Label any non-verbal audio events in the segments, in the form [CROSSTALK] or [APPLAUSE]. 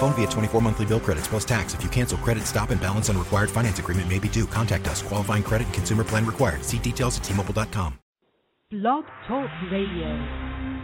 Phone via 24 monthly bill credits plus tax. If you cancel credit, stop and balance on required finance agreement may be due. Contact us. Qualifying credit and consumer plan required. See details at tmobile.com. Blog Talk Radio.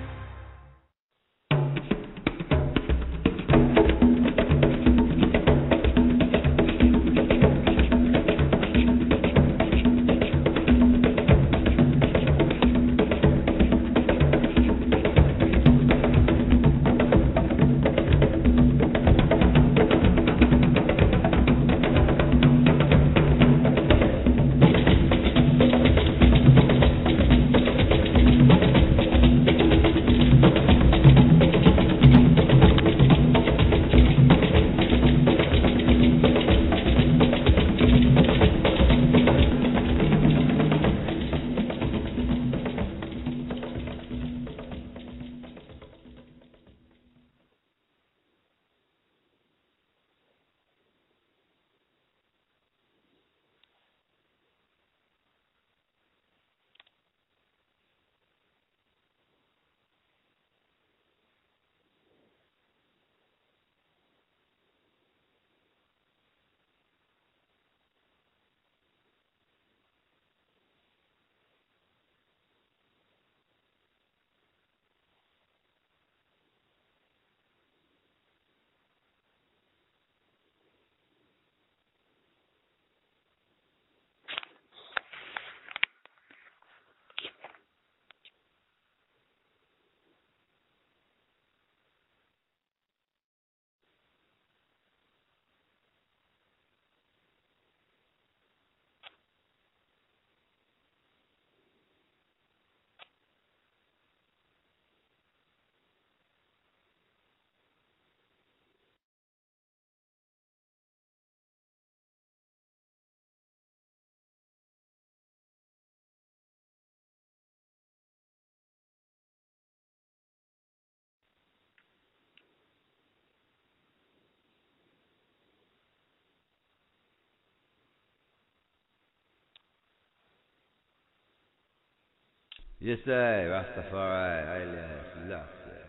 Yes, I, Rastafari, Haile Selassie.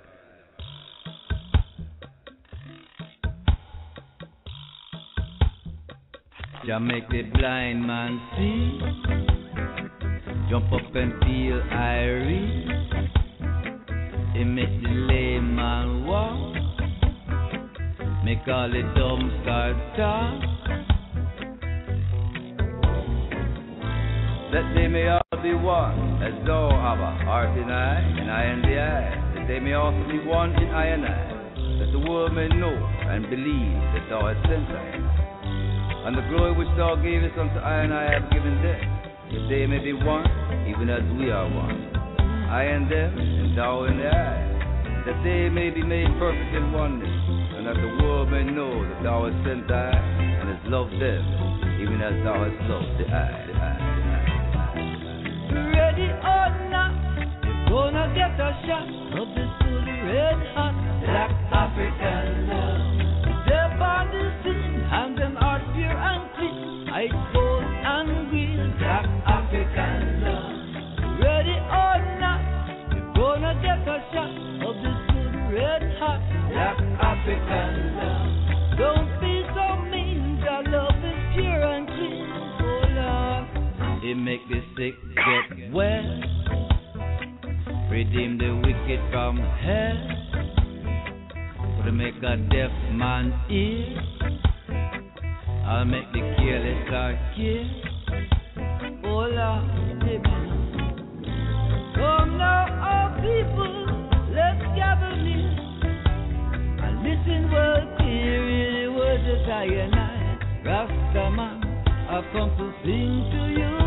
Jah make the blind man see, jump up and feel irie. He make the lame man walk, make all the dumb start talk. That they may all be one, as though Abba art in I, and I in the. That they may also be one in I and I. That the world may know and believe that thou hast sent I. And the glory which thou gavest unto I and I have given them, that they may be one, even as we are one. I and them, and thou and I. That they may be made perfect in oneness, and that the world may know that thou hast sent I, and hast loved them, even as thou hast loved the I, the I, the I. Ready or not, you're gonna get a shot of this good red hot black African love. Step on the scene, and them are pure and clean, ice cold and green, black African love. Ready or not, you're gonna get a shot of this good red hot black African love. It make the sick get well. Redeem the wicked from hell. To make a deaf man hear. I'll make the careless start kill. Oh Lord, amen. Come oh, now, our people, let's gather near and listen well clear in the words and I, Rastaman, I've come to sing to you.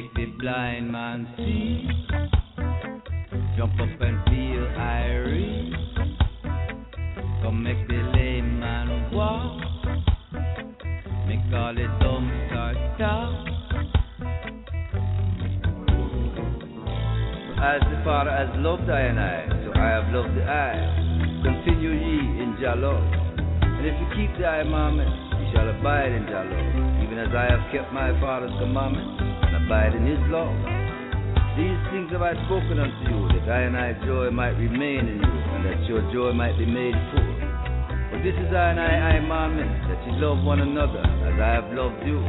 make the blind man see. Jump up and feel irie. Come make the lame man walk. Make all the dumb start talk. As the Father has loved I and I, so I have loved the I. Continue ye in Jah love. And if you keep the I commandments, you shall abide in Jah love, even as I have kept my Father's commandments and abide in his law. These things have I spoken unto you, that I and I joy might remain in you, and that your joy might be made full. For this is I and I, I commandment, that ye love one another, as I have loved you.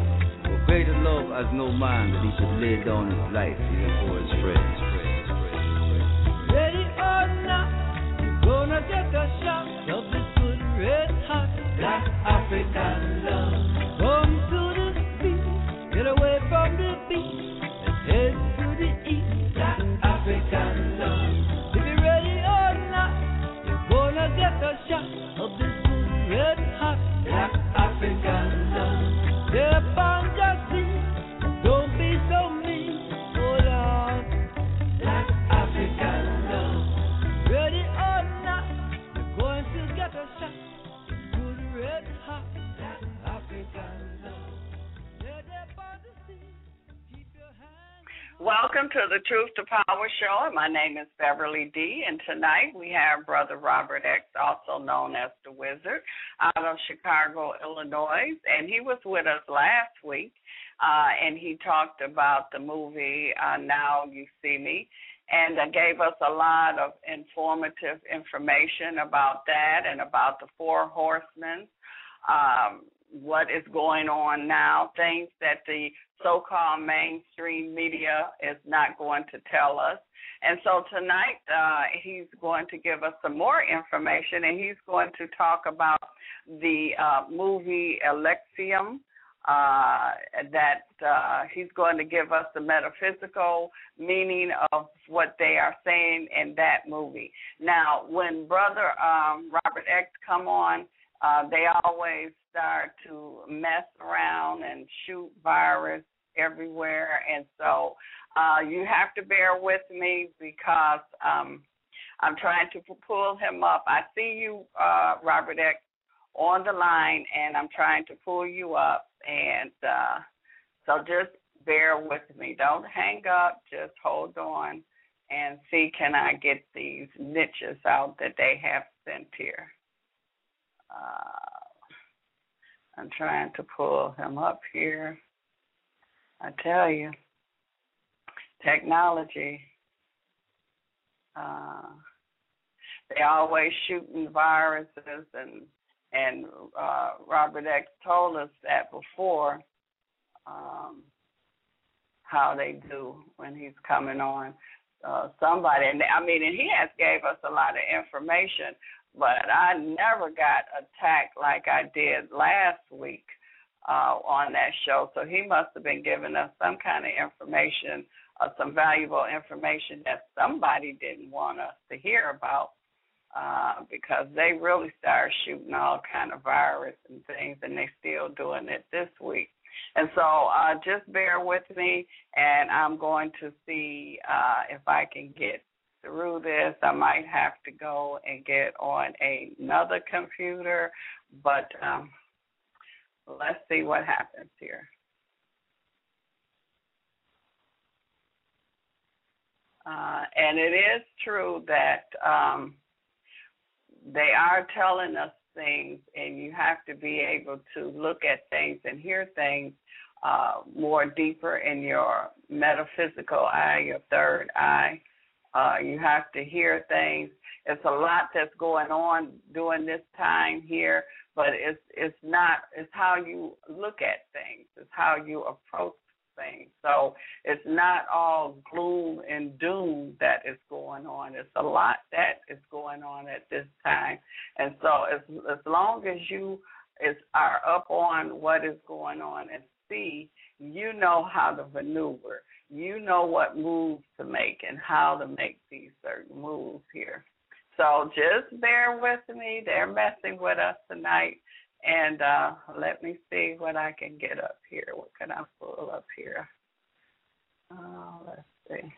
For greater love has no man that he should lay down his life even for his friends. Ready or not, you're gonna get a shot of this good red hot black African love. Come to the beat, get away from the beat, let's head to the east, black African love. If you're ready or not, you're gonna get a shot of this good red hot black African love. Step Welcome to the Truth to Power Show. and My name is Beverly D. And tonight we have Brother Robert X, also known as the Wizard, out of Chicago, Illinois. And he was with us last week. Uh, and he talked about the movie uh, Now You See Me, and uh, gave us a lot of informative information about that and about the Four Horsemen, um, what is going on now, things that the so called mainstream media is not going to tell us. And so tonight, uh, he's going to give us some more information and he's going to talk about the uh, movie Elysium. Uh, that uh, he's going to give us the metaphysical meaning of what they are saying in that movie. Now, when Brother um, Robert X come on, uh, they always start to mess around and shoot virus everywhere, and so uh, you have to bear with me because um, I'm trying to pull him up. I see you, uh, Robert X, on the line, and I'm trying to pull you up, and uh, so just bear with me. Don't hang up. Just hold on and see can I get these niches out that they have sent here. Uh, I'm trying to pull him up here. I tell you, technology. Uh, they always shooting viruses and and uh, Robert X told us that before. Um, how they do when he's coming on uh, somebody, and I mean, and he has gave us a lot of information, but I never got attacked like I did last week uh, on that show. So he must have been giving us some kind of information, uh, some valuable information that somebody didn't want us to hear about. Uh, because they really started shooting all kind of virus and things, and they're still doing it this week. And so, uh, just bear with me, and I'm going to see uh, if I can get through this. I might have to go and get on another computer, but um, let's see what happens here. Uh, and it is true that um, they are telling us things, and you have to be able to look at things and hear things uh, more deeper in your metaphysical eye, your third eye. Uh, you have to hear things. It's a lot that's going on during this time here, but it's it's not. It's how you look at things. It's how you approach things. So it's not all gloom and doom that is going on. It's a lot that is going on at this time. And so as as long as you is are up on what is going on and see, you know how to maneuver. You know what moves to make and how to make these certain moves here. So just bear with me. They're messing with us tonight. And uh, let me see what I can get up here. What can I pull up here? Oh, let's see.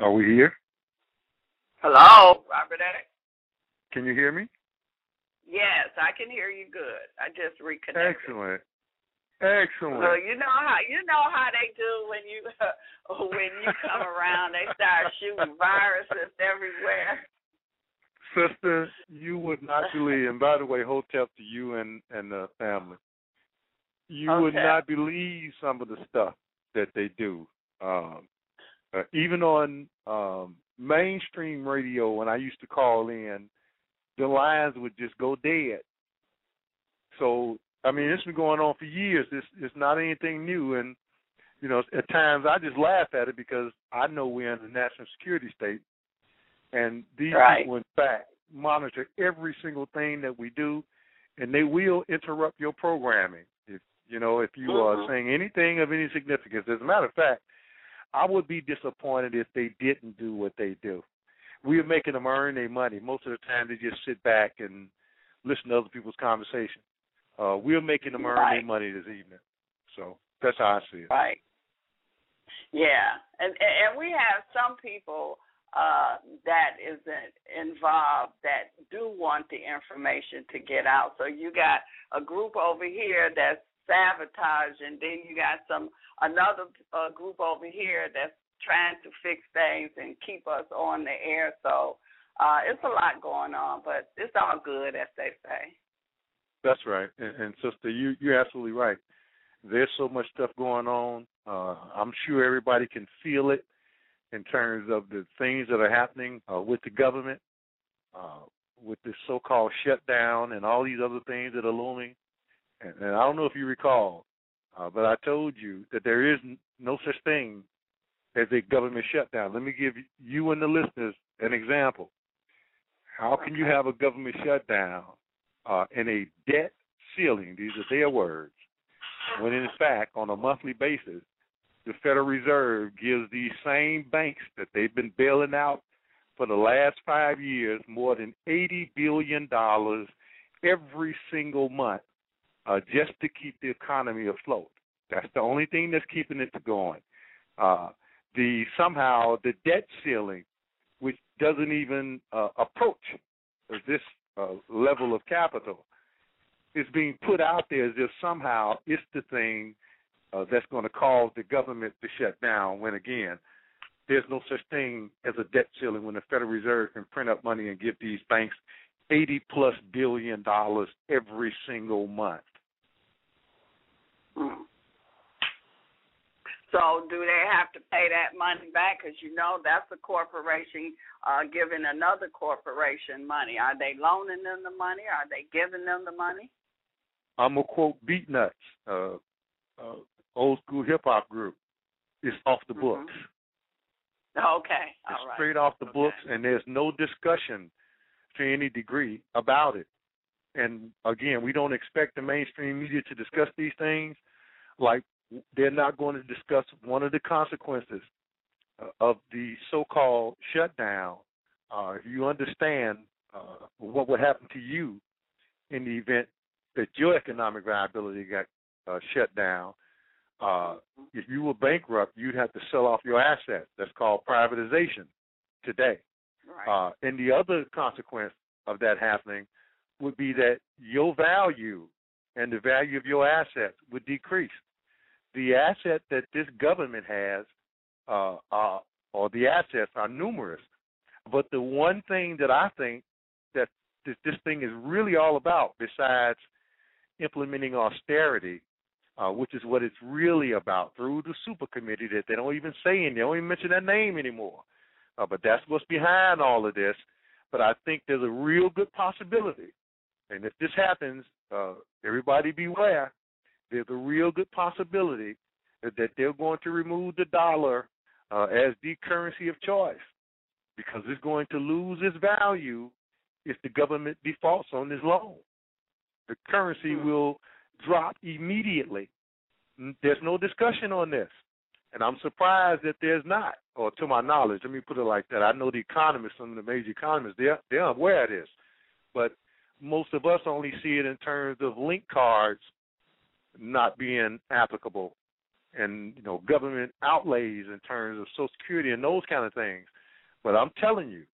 Are we here? Hello, Robert. Can you hear me? Yes, I can hear you good. I just reconnected. Excellent. Excellent. Well, you know how you know how they do when you [LAUGHS] when you come around, they start shooting viruses everywhere. Sister, you would not believe. And by the way, hotel to you and and the family. You would not believe some of the stuff that they do. Um, uh, even on um, mainstream radio, when I used to call in, the lines would just go dead. So I mean, it's been going on for years. It's it's not anything new, and you know, at times I just laugh at it because I know we're in a national security state, and these Right. people, in fact, monitor every single thing that we do, and they will interrupt your programming if you know if you are Mhm. saying anything of any significance. As a matter of fact, I would be disappointed if they didn't do what they do. We are making them earn their money. Most of the time, they just sit back and listen to other people's conversation. Uh, we're making them earn their money this evening. So that's how I see it. Right. Yeah, and and we have some people uh, that isn't involved that do want the information to get out. So you got a group over here that's sabotaging, then you got some another uh, group over here that's trying to fix things and keep us on the air. So uh, it's a lot going on, but it's all good, as they say. That's right. And, and sister, you you're absolutely right. There's so much stuff going on. Uh, I'm sure everybody can feel it in terms of the things that are happening uh, with the government, uh, with this so-called shutdown, and all these other things that are looming. And, and I don't know if you recall, uh, but I told you that there is no such thing as a government shutdown. Let me give you and the listeners an example. How can you have a government shutdown uh, and a debt ceiling? These are their words. When in fact, on a monthly basis, the Federal Reserve gives these same banks that they've been bailing out for the last five years more than eighty billion dollars every single month uh, just to keep the economy afloat. That's the only thing that's keeping it going. Uh, the somehow the debt ceiling, which doesn't even uh, approach this uh, level of capital, is being put out there as if somehow it's the thing uh, that's going to cause the government to shut down. When again, there's no such thing as a debt ceiling when the Federal Reserve can print up money and give these banks eighty plus billion dollars every single month. Mm. So do they have to pay that money back? Because you know that's a corporation uh, giving another corporation money. Are they loaning them the money? Are they giving them the money? I'm gonna quote Beatnuts, uh, uh, old school hip hop group. It's off the Mhm. books. Okay, It's all right. straight off the Okay. books, and there's no discussion to any degree about it. And again, we don't expect the mainstream media to discuss these things. Like they're not going to discuss one of the consequences of the so-called shutdown. Uh, you understand uh, what would happen to you in the event that your economic viability got uh, shut down, uh, if you were bankrupt, you'd have to sell off your assets. That's called privatization today. Right. Uh, and the other consequence of that happening would be that your value and the value of your assets would decrease. The asset that this government has, uh, uh, or the assets are numerous, but the one thing that I think that this, this thing is really all about, besides implementing austerity, uh, which is what it's really about through the super committee that they don't even say in, they don't even mention that name anymore. Uh, but that's what's behind all of this. But I think there's a real good possibility, and if this happens, uh, everybody beware. There's a real good possibility that, they're going to remove the dollar uh, as the currency of choice because it's going to lose its value if the government defaults on this loan. The currency Hmm. will drop immediately. There's no discussion on this. And I'm surprised that there's not, or to my knowledge, let me put it like that. I know the economists, some of the major economists, they're they're aware of this. But most of us only see it in terms of link cards not being applicable. And you know government outlays in terms of social security and those kind of things. But i'm telling you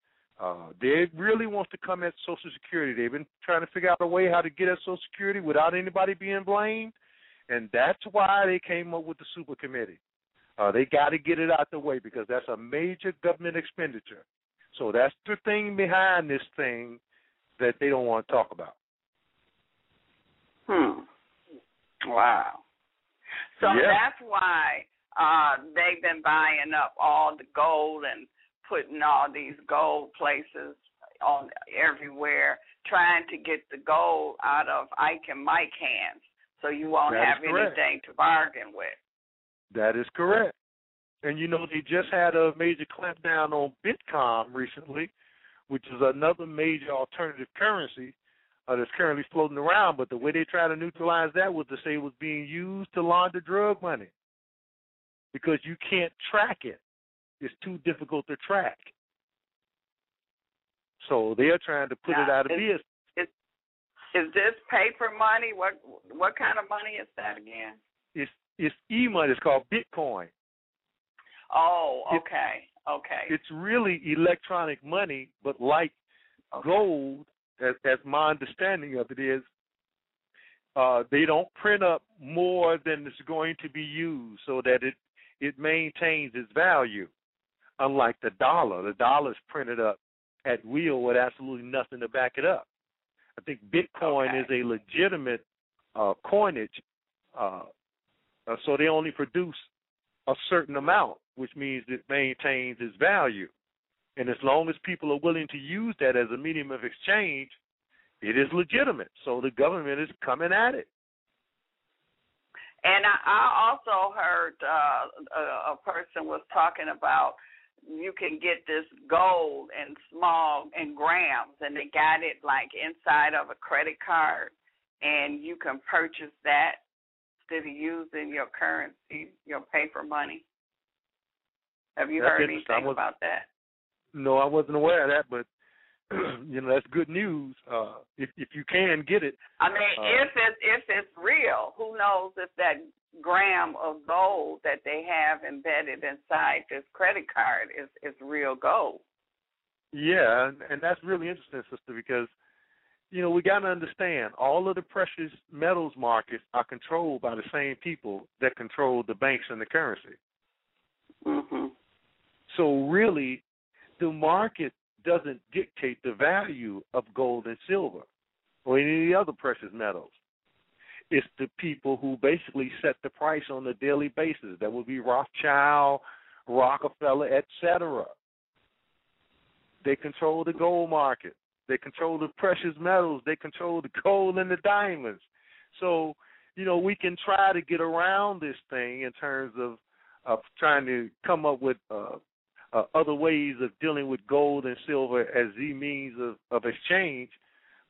uh they really want to come at social security. They've been trying to figure out a way how to get at social security without anybody being blamed. And that's why they came up with the super committee. Uh they got to get it out the way because that's a major government expenditure. So that's the thing behind this thing that they don't want to talk about. Hmm. Wow. So Yeah. that's why uh they've been buying up all the gold and putting all these gold places on everywhere, trying to get the gold out of Ike and Mike hands, so you won't That have anything to bargain with. That is correct. And you know, they just had a major clampdown on Bitcoin recently, which is another major alternative currency uh, that's currently floating around. But the way they try to neutralize that was to say it was being used to launder drug money because you can't track it. It's too difficult to track. So they're trying to put it out of is- business. Is this paper money? What what kind of money is that again? It's it's e money. It's called Bitcoin. Oh, okay, okay. It's really electronic money, but like okay. gold, as, as my understanding of it is, uh, they don't print up more than is going to be used, so that it it maintains its value. Unlike the dollar, the dollar is printed up at will with absolutely nothing to back it up. I think Bitcoin Okay. is a legitimate uh, coinage, uh, uh, so they only produce a certain amount, which means it maintains its value. And as long as people are willing to use that as a medium of exchange, it is legitimate. So the government is coming at it. And I, I also heard uh, a, a person was talking about you can get this gold in small in grams, and they got it like inside of a credit card, and you can purchase that instead of using your currency, your paper money. Have you That's heard anything was- about that? No, I wasn't aware of that, but [CLEARS THROAT] you know that's good news. Uh, if if you can get it, I mean, Uh, if it's if it's real, who knows if that gram of gold that they have embedded inside this credit card is is real gold? yeah, and, and that's really interesting, sister, because you know we got to understand all of the precious metals markets are controlled by the same people that control the banks and the currency. mm-hmm. So really, the market doesn't dictate the value of gold and silver or any of the other precious metals. It's the people who basically set the price on a daily basis. That would be Rothschild, Rockefeller, etc. They control the gold market. They control the precious metals. They control the gold and the diamonds. So, you know, we can try to get around this thing in terms of of trying to come up with uh, uh, other ways of dealing with gold and silver as the means of, of exchange.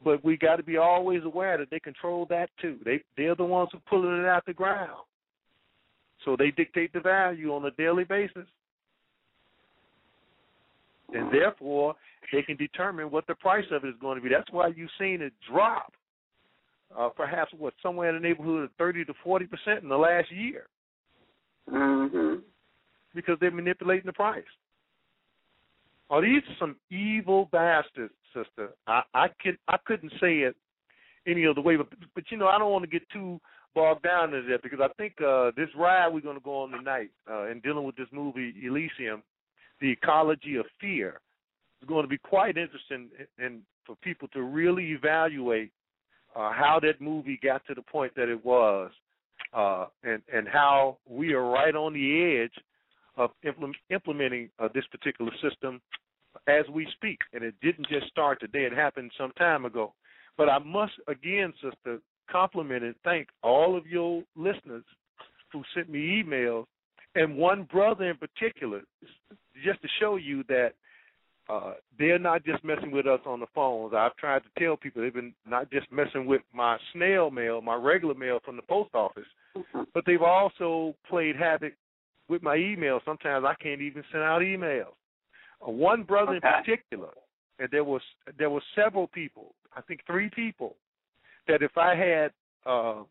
But we got to be always aware that they control that too. They they're the ones who pulling it out the ground. So they dictate the value on a daily basis. And therefore they can determine what the price of it is going to be. That's why you've seen it drop uh, perhaps what somewhere in the neighborhood of thirty to forty percent in the last year Mhm. because they're manipulating the price. Oh, these some evil bastards, sister. I I could I couldn't say it any other way, but but you know I don't want to get too bogged down in that because I think uh this ride we're going to go on tonight uh, in dealing with this movie Elysium, the ecology of fear, is going to be quite interesting and for people to really evaluate uh, how that movie got to the point that it was, uh, and and how we are right on the edge of implement, implementing uh, this particular system as we speak. And it didn't just start today; it happened some time ago. But I must again, sister, compliment and thank all of your listeners who sent me emails, and one brother in particular, just to show you that uh, they're not just messing with us on the phones. I've tried to tell people they've been not just messing with my snail mail, my regular mail from the post office, but they've also played havoc with my email. Sometimes I can't even send out emails. Uh, one brother in particular, and there was there were several people, I think three people, that if I had uh,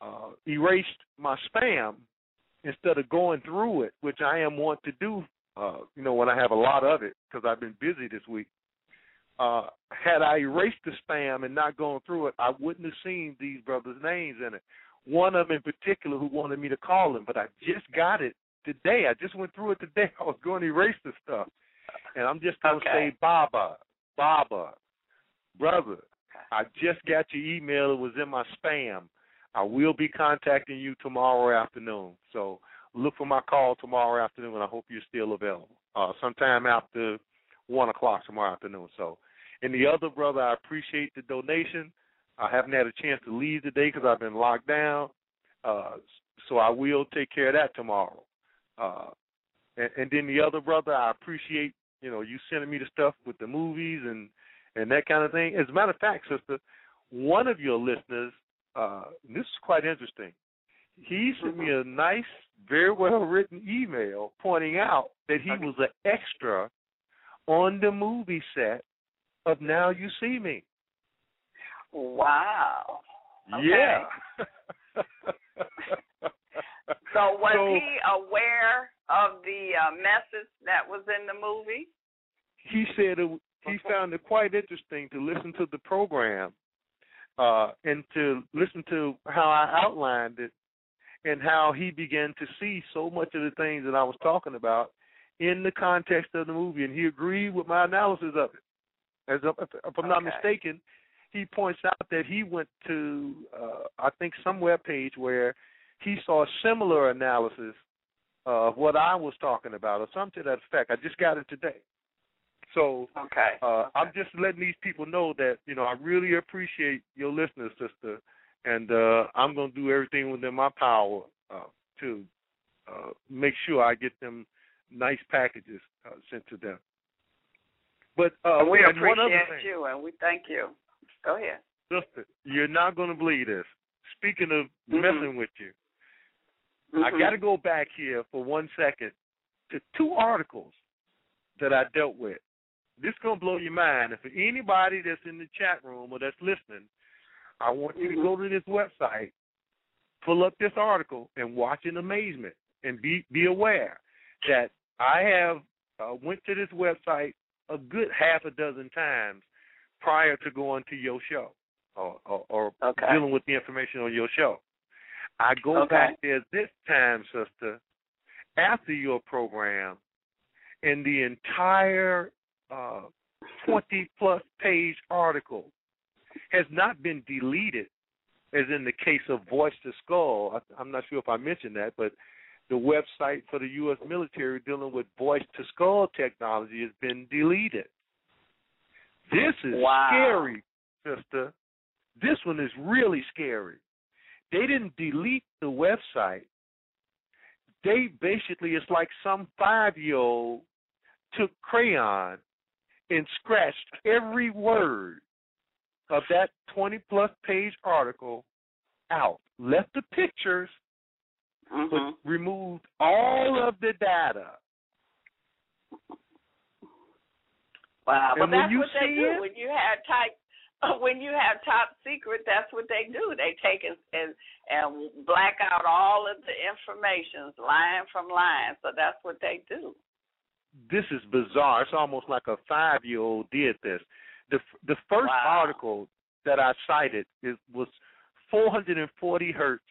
uh, erased my spam instead of going through it, which I am want to do, uh, you know, when I have a lot of it because I've been busy this week. Uh, had I erased the spam and not gone through it, I wouldn't have seen these brothers' names in it. One of them in particular who wanted me to call him, but I just got it today. I just went through it today. [LAUGHS] I was going to erase the stuff, and I'm just going to Okay. say, Baba, Baba, brother, I just got your email. It was in my spam. I will be contacting you tomorrow afternoon. So look for my call tomorrow afternoon, and I hope you're still available. Uh, sometime after one o'clock tomorrow afternoon. So, and the other brother, I appreciate the donation. I haven't had a chance to leave today because I've been locked down. Uh, so I will take care of that tomorrow. Uh, and, and then the other brother, I appreciate you know you sending me the stuff with the movies and and that kind of thing. As a matter of fact, sister, one of your listeners, uh, and this is quite interesting. He sent me a nice, very well written email pointing out that he was an extra on the movie set of Now You See Me. Wow. Okay. Yeah. [LAUGHS] So was So- he aware of the uh, message that was in the movie? he said it, he found it quite interesting to listen to the program uh, and to listen to how I outlined it and how he began to see so much of the things that I was talking about in the context of the movie, and he agreed with my analysis of it. As if, if I'm not Okay. mistaken, he points out that he went to uh, I think some web page where he saw a similar analysis of what I was talking about, or something to that effect. I just got it today. So Okay. uh, I'm just letting these people know that you know I really appreciate your listeners, sister, and uh, I'm going to do everything within my power uh, to uh, make sure I get them nice packages uh, sent to them. But uh, we and one other appreciate you and we thank you. Go ahead. sister, you're not going to believe this. Speaking of Mhm. messing with you, I Mhm. got to go back here for one second to two articles that I dealt with. This is gonna blow your mind. And for anybody that's in the chat room or that's listening, I want you to go to this website, pull up this article, and watch in amazement, and be be aware that I have uh, went to this website a good half a dozen times prior to going to your show or or, or Okay. dealing with the information on your show. I go Okay. back there this time, sister, after your program, and the entire uh, 20 plus page article has not been deleted, as in the case of Voice to Skull. I, I'm not sure if I mentioned that, but the website for the U.S. military dealing with voice to skull technology has been deleted. This is Wow. scary, sister. This one is really scary. They didn't delete the website. They basically, it's like some five year old took crayon and scratched every word of that 20 plus page article out, left the pictures, Mhm. but removed all of the data. Wow, And but when that's you what they do it- when you have type. [LAUGHS] When you have top secret, that's what they do. They take and and, and black out all of the information, line from line. So that's what they do. This is bizarre. It's almost like a five year old did this. The the first Wow. article that I cited is was 440 hertz,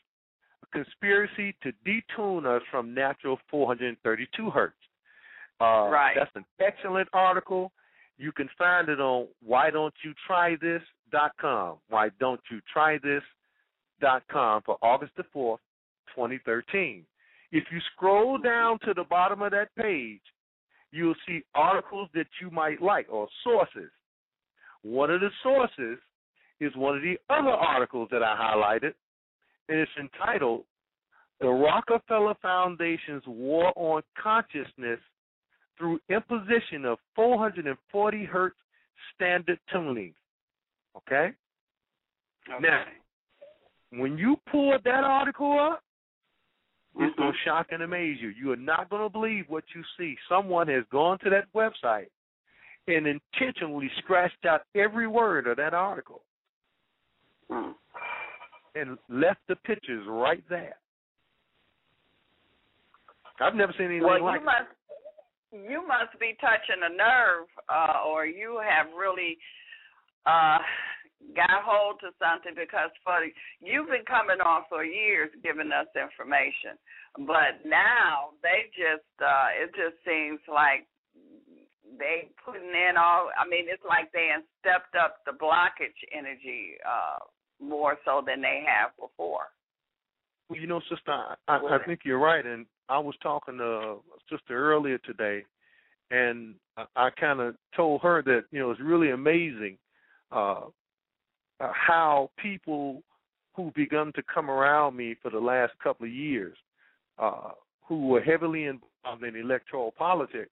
a conspiracy to detune us from natural 432 hertz. Uh, Right. That's an excellent article. You can find it on why don't you try this dot com. Why don't for August the fourth, 2013. If you scroll down to the bottom of that page, you'll see articles that you might like or sources. One of the sources is one of the other articles that I highlighted, and it's entitled The Rockefeller Foundation's War on Consciousness through imposition of 440 hertz standard tuning. Okay? Okay. Now, when you pull that article up, it's Mhm. going to shock and amaze you. You are not going to believe what you see. Someone has gone to that website and intentionally scratched out every word of that article Mm. and left the pictures right there. I've never seen anything Well, like must you must be touching a nerve, uh, or you have really uh, got hold to something because for you've been coming on for years giving us information, but now they just uh, it just seems like they putting in all. I mean, it's like they have stepped up the blockage energy uh, more so than they have before. Well, you know, sister, I, I, I think you're right. And I was talking to a sister earlier today, and I, I kind of told her that you know it's really amazing uh, uh, how people who've begun to come around me for the last couple of years, uh, who were heavily involved in electoral politics,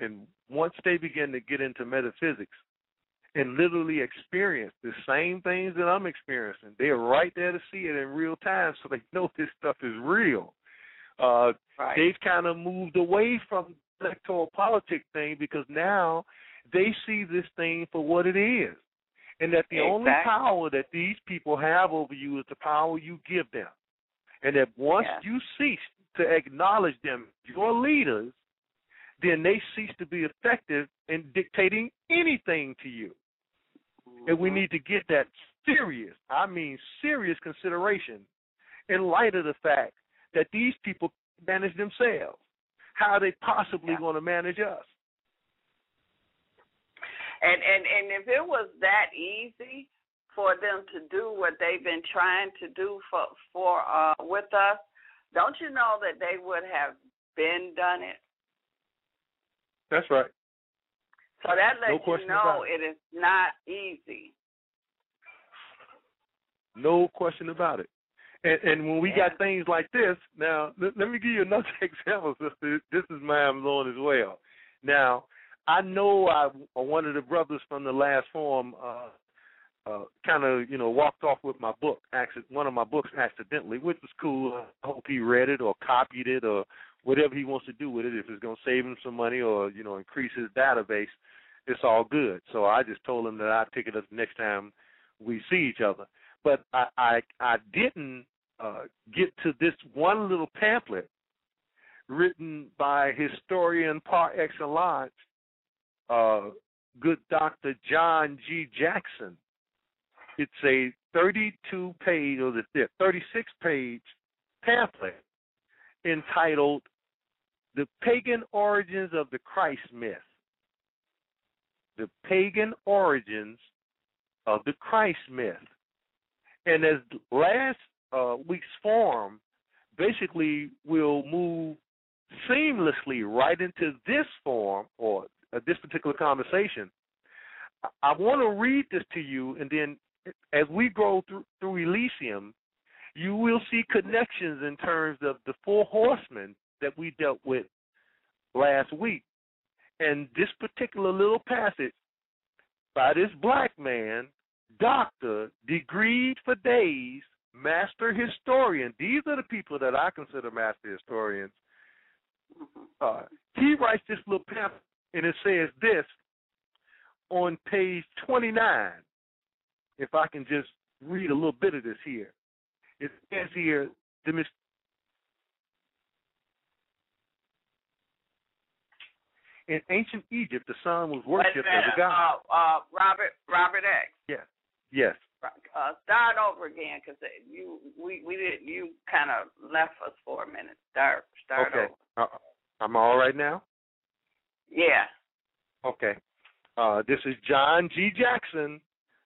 and once they begin to get into metaphysics and literally experience the same things that I'm experiencing. They're right there to see it in real time, so they [LAUGHS] know this stuff is real. Uh, Right. They've kind of moved away from the electoral politics thing because now they see this thing for what it is, and that the only power that these people have over you is the power you give them, and that once Yeah. you cease to acknowledge them, your leaders, then they cease to be effective in dictating anything to you. And we Mhm. need to get that serious, I mean serious consideration in light of the fact that these people manage themselves. How are they possibly Yeah. going to manage us? And and and if it was that easy for them to do what they've been trying to do for for uh with us, don't you know that they would have been done it? That's right. So that No lets you know about it is not easy. No question about it. And, and when we Yeah. got things like this, now let, let me give you another [LAUGHS] example, sister. This is Ma'am Lord as well. Now, I know I one of the brothers from the last forum uh, uh, kind of you know walked off with my book, one of my books accidentally, which was cool. I hope he read it or copied it or whatever he wants to do with it. If it's going to save him some money or you know increase his database, it's all good. So I just told him that I'd pick it up next time we see each other. But I I, I didn't uh, get to this one little pamphlet written by historian par excellence, uh, good Dr. John G. Jackson. It's a 32 page or the 36 page pamphlet entitled The Pagan Origins of the Christ Myth. The Pagan Origins of the Christ Myth. And as last uh, week's forum basically will move seamlessly right into this forum or uh, this particular conversation. I, I want to read this to you, and then as we go through, through Elysium, you will see connections in terms of the four horsemen that we dealt with last week. And this particular little passage by this black man, doctor, degreed for days, master historian. These are the people that I consider master historians. Uh, he writes this little pamphlet, and it says this on page 29. If I can just read a little bit of this here. It says here, the mis- in ancient Egypt, the sun was worshipped as a god. uh, uh, Robert Robert X. Yes, yes. Uh, start over again because you we we did you kind of left us for a minute. Start start Okay. over. Uh, I'm all right now. Yeah. Okay. Uh, this is John G. Jackson.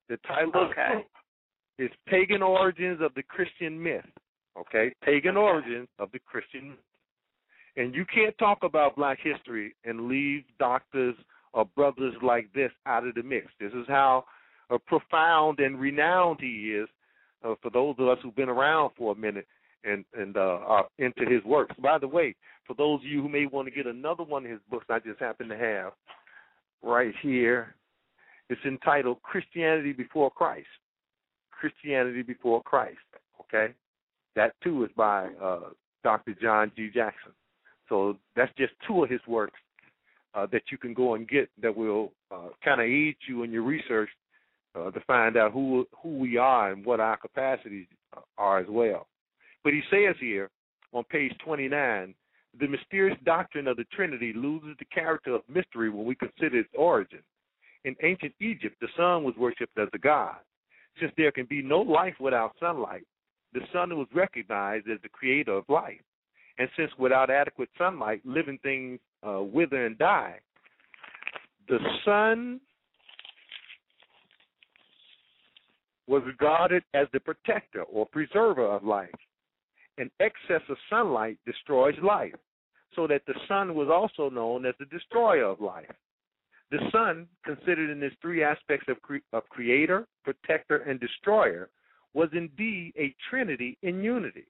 The title Okay. is Pagan Origins of the Christian Myth. Okay? Pagan Okay. Origins of the Christian Myth. And you can't talk about black history and leave doctors or brothers like this out of the mix. This is how uh, profound and renowned he is uh, for those of us who've been around for a minute. and and uh, are into his works. By the way, for those of you who may want to get another one of his books, I just happen to have right here. It's entitled Christianity Before Christ. Christianity Before Christ. Okay, that too is by uh, Dr. John G. Jackson. So that's just two of his works uh, that you can go and get that will uh, kind of aid you in your research uh, to find out who who we are and what our capacities are as well. But he says here on page 29, the mysterious doctrine of the Trinity loses the character of mystery when we consider its origin. In ancient Egypt, the sun was worshipped as a god. Since there can be no life without sunlight, the sun was recognized as the creator of life. And since without adequate sunlight, living things uh, wither and die, the sun was regarded as the protector or preserver of life. An excess of sunlight destroys life, so that the sun was also known as the destroyer of life. The sun, considered in its three aspects of, cre- of creator, protector, and destroyer, was indeed a trinity in unity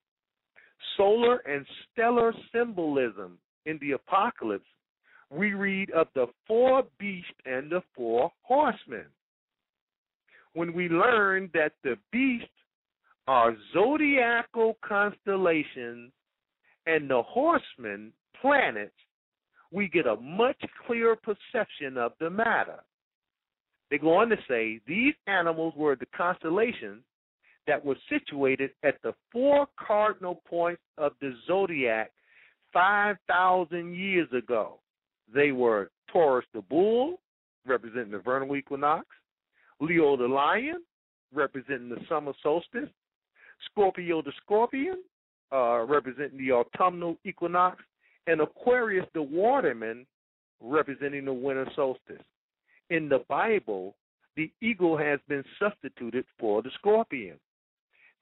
solar and stellar symbolism in the apocalypse, we read of the four beasts and the four horsemen. When we learn that the beasts are zodiacal constellations and the horsemen planets, we get a much clearer perception of the matter. They go on to say these animals were the constellations that were situated at the four cardinal points of the zodiac 5,000 years ago. They were Taurus the bull, representing the vernal equinox, Leo the lion, representing the summer solstice, Scorpio the scorpion, uh, representing the autumnal equinox, and Aquarius the waterman, representing the winter solstice. In the Bible, the eagle has been substituted for the scorpion.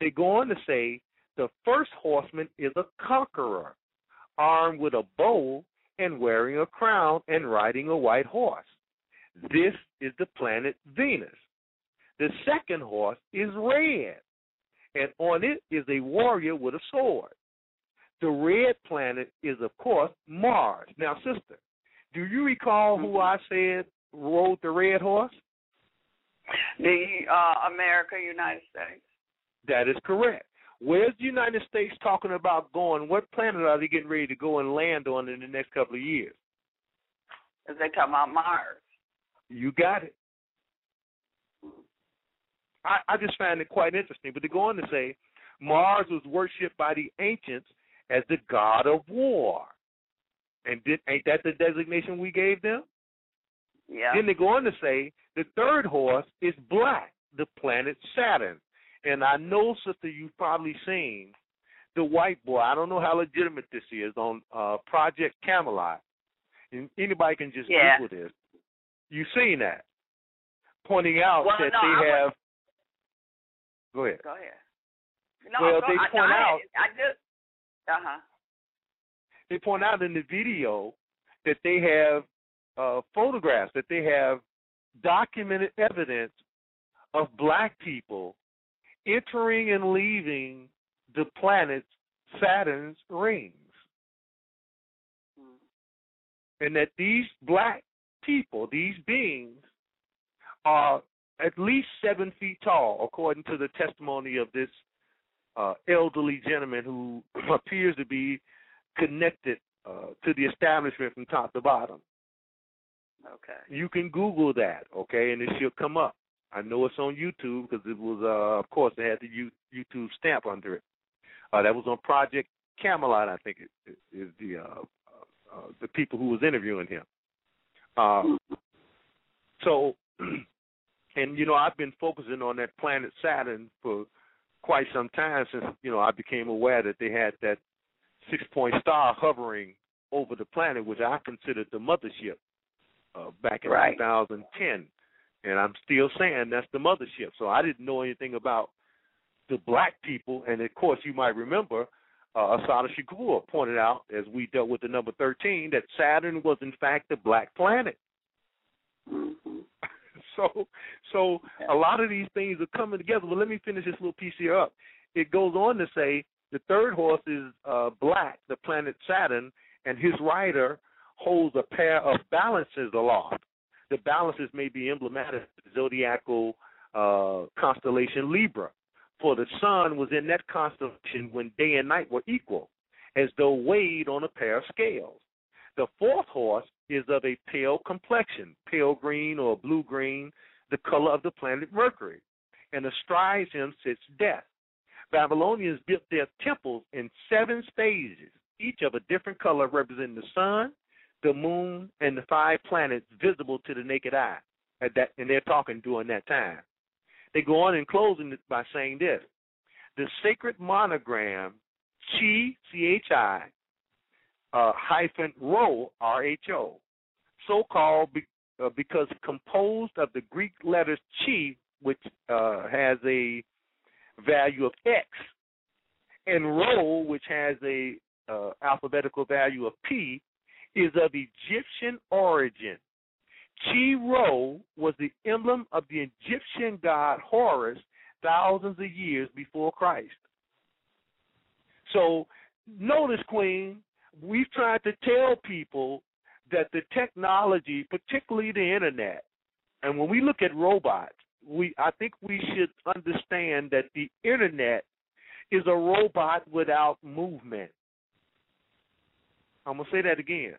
They go on to say the first horseman is a conqueror, armed with a bow and wearing a crown and riding a white horse. This is the planet Venus. The second horse is red, and on it is a warrior with a sword. The red planet is, of course, Mars. Now, sister, do you recall who I said rode the red horse? The uh, America, United States. That is correct. Where's the United States talking about going? What planet are they getting ready to go and land on in the next couple of years? Is they talking about Mars? You got it. I, I just find it quite interesting. But they go on to say Mars was worshipped by the ancients as the god of war. And did, ain't that the designation we gave them? Yeah. Then they go on to say the third horse is black, the planet Saturn. And I know, sister, you've probably seen the white boy. I don't know how legitimate this is on uh, Project Camelot. And anybody can just yeah. Google this. You've seen that, pointing out well, that no, they I have. Go ahead. Go ahead. No, well, go, they I, point I, out. I just. Uh huh. They point out in the video that they have uh, photographs, that they have documented evidence of black people entering and leaving the planet Saturn's rings. And that these black people, these beings, are at least seven feet tall, according to the testimony of this uh, elderly gentleman who [CLEARS THROAT] appears to be connected uh, to the establishment from top to bottom. Okay. You can Google that, okay, and it should come up. I know it's on YouTube because it was, uh, of course, it had the U- YouTube stamp under it. Uh, that was on Project Camelot, I think is, the uh, uh, the people who was interviewing him. Uh, so, [CLEARS THROAT] and you know, I've been focusing on that planet Saturn for quite some time since you know I became aware that they had that six point star hovering over the planet, which I considered the mothership uh, back in Right. 2010 and I'm still saying that's the mothership. So I didn't know anything about the black people, and of course you might remember uh, Assata Shakur pointed out as we dealt with the number 13 that Saturn was in fact the black planet. Mm-hmm. [LAUGHS] so, so a lot of these things are coming together. But let me finish this little piece here up. It goes on to say The third horse is uh, black, the planet Saturn, and his rider holds a pair of balances aloft. The balances may be emblematic of the zodiacal uh, constellation Libra, for the sun was in that constellation when day and night were equal, as though weighed on a pair of scales. The fourth horse is of a pale complexion, pale green or blue green, the color of the planet Mercury, and astride him sits death. Babylonians built their temples in seven phases, each of a different color representing the sun, the moon, and the five planets visible to the naked eye. At that, and they're talking during that time. They go on in closing by saying this: the sacred monogram Chi C H I uh, hyphen Rho R H O, so called be, uh, because composed of the Greek letters Chi, which uh, has a value of X, and Rho, which has a uh, alphabetical value of P, is of Egyptian origin. Chi Rho was the emblem of the Egyptian god Horus thousands of years before Christ. So notice, Queen, we've tried to tell people that the technology, particularly the internet, and when we look at robots, we I think we should understand that the internet is a robot without movement. I'm gonna say that again.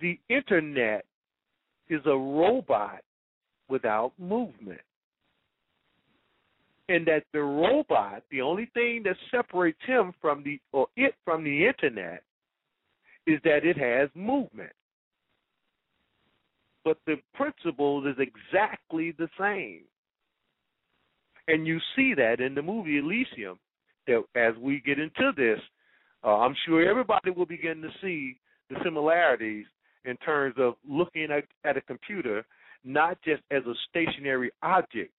The internet is a robot without movement. And that the robot, the only thing that separates him from the or it from the internet is that it has movement. But the principle is exactly the same. And you see that in the movie Elysium, that as we get into this, uh, I'm sure everybody will begin to see the similarities in terms of looking at, at a computer not just as a stationary object,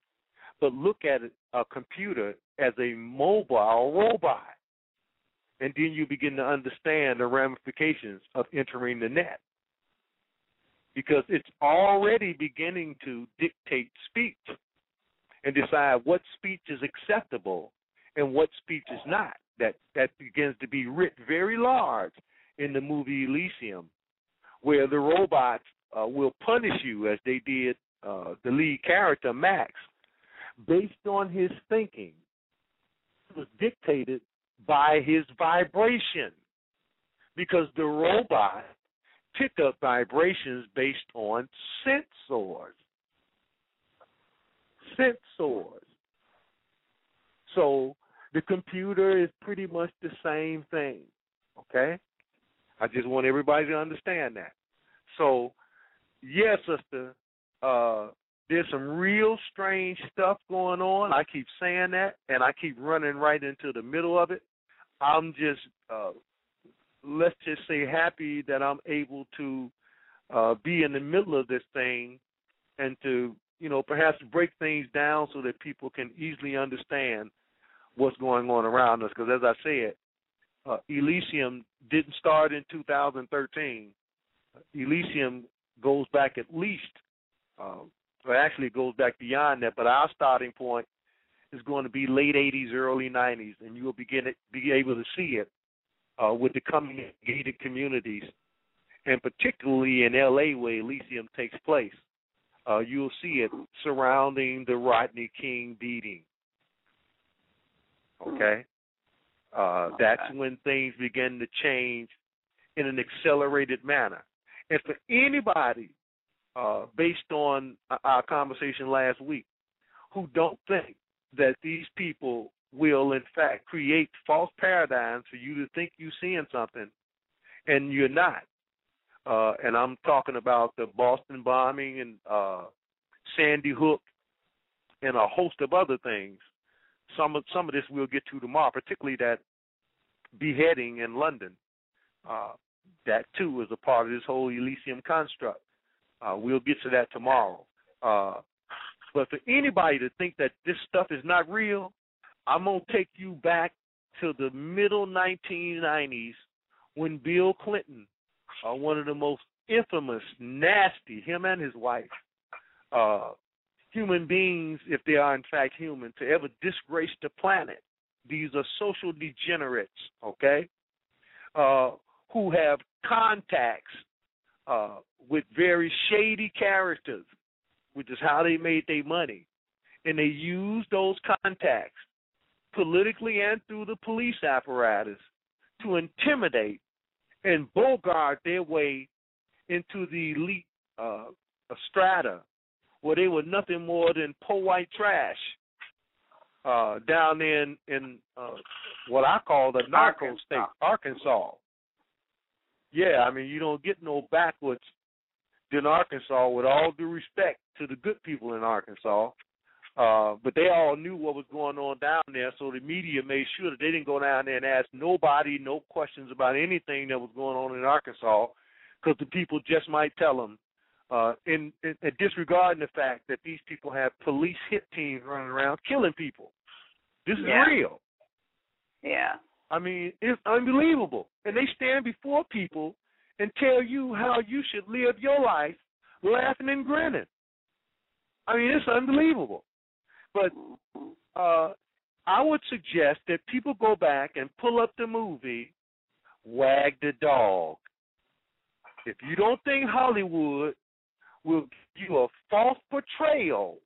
but look at a computer as a mobile robot. And then you begin to understand the ramifications of entering the net. Because it's already beginning to dictate speech and decide what speech is acceptable and what speech is not. That that begins to be writ very large in the movie Elysium where the robots uh, will punish you as they did uh, the lead character Max, based on his thinking. It was dictated by his vibration, because the robot picked up vibrations based on sensors. Sensors. So the computer is pretty much the same thing. Okay? I just want everybody to understand that. So, yes, sister, uh, there's some real strange stuff going on. I keep saying that, and I keep running right into the middle of it. I'm just, uh, let's just say, happy that I'm able to uh, be in the middle of this thing and to, you know, perhaps break things down so that people can easily understand what's going on around us. Because as I said, uh, Elysium didn't start in 2013. Elysium goes back at least, uh, or actually goes back beyond that. But our starting point is going to be late 80s, early 90s, and you will begin to be able to see it uh, with the coming gated communities, and particularly in LA where Elysium takes place. Uh, you'll see it surrounding the Rodney King beating. Okay, uh, that's when things begin to change in an accelerated manner. And for anybody, uh, based on our conversation last week, who don't think that these people will, in fact, create false paradigms for you to think you're seeing something and you're not. Uh, and I'm talking about the Boston bombing and uh, Sandy Hook and a host of other things some of some of this we'll get to tomorrow, particularly that beheading in London. Uh, that too is a part of this whole Elysium construct. Uh, we'll get to that tomorrow. Uh, but for anybody to think that this stuff is not real, I'm gonna take you back to the middle 1990s when Bill Clinton, uh, one of the most infamous, nasty, him and his wife, uh, human beings, if they are in fact human, to ever disgrace the planet these are social degenerates, okay, uh, who have contacts uh, with very shady characters, which is how they made their money. And they used those contacts politically and through the police apparatus to intimidate and bogart their way into the elite uh, strata where they were nothing more than poor white trash uh, down in in uh, what I call the narco state, Arkansas. Yeah, I mean you don't get no backwards than Arkansas. With all due respect to the good people in Arkansas, uh, but they all knew what was going on down there, so the media made sure that they didn't go down there and ask nobody no questions about anything that was going on in Arkansas, because the people just might tell them, uh, in, in, in disregarding the fact that these people have police hit teams running around killing people. This is Yeah. real. Yeah. I mean, it's unbelievable. And they stand before people and tell you how you should live your life, laughing and grinning. I mean, it's unbelievable. But uh, I would suggest that people go back and pull up the movie Wag the Dog. If you don't think Hollywood will give you a false portrayal,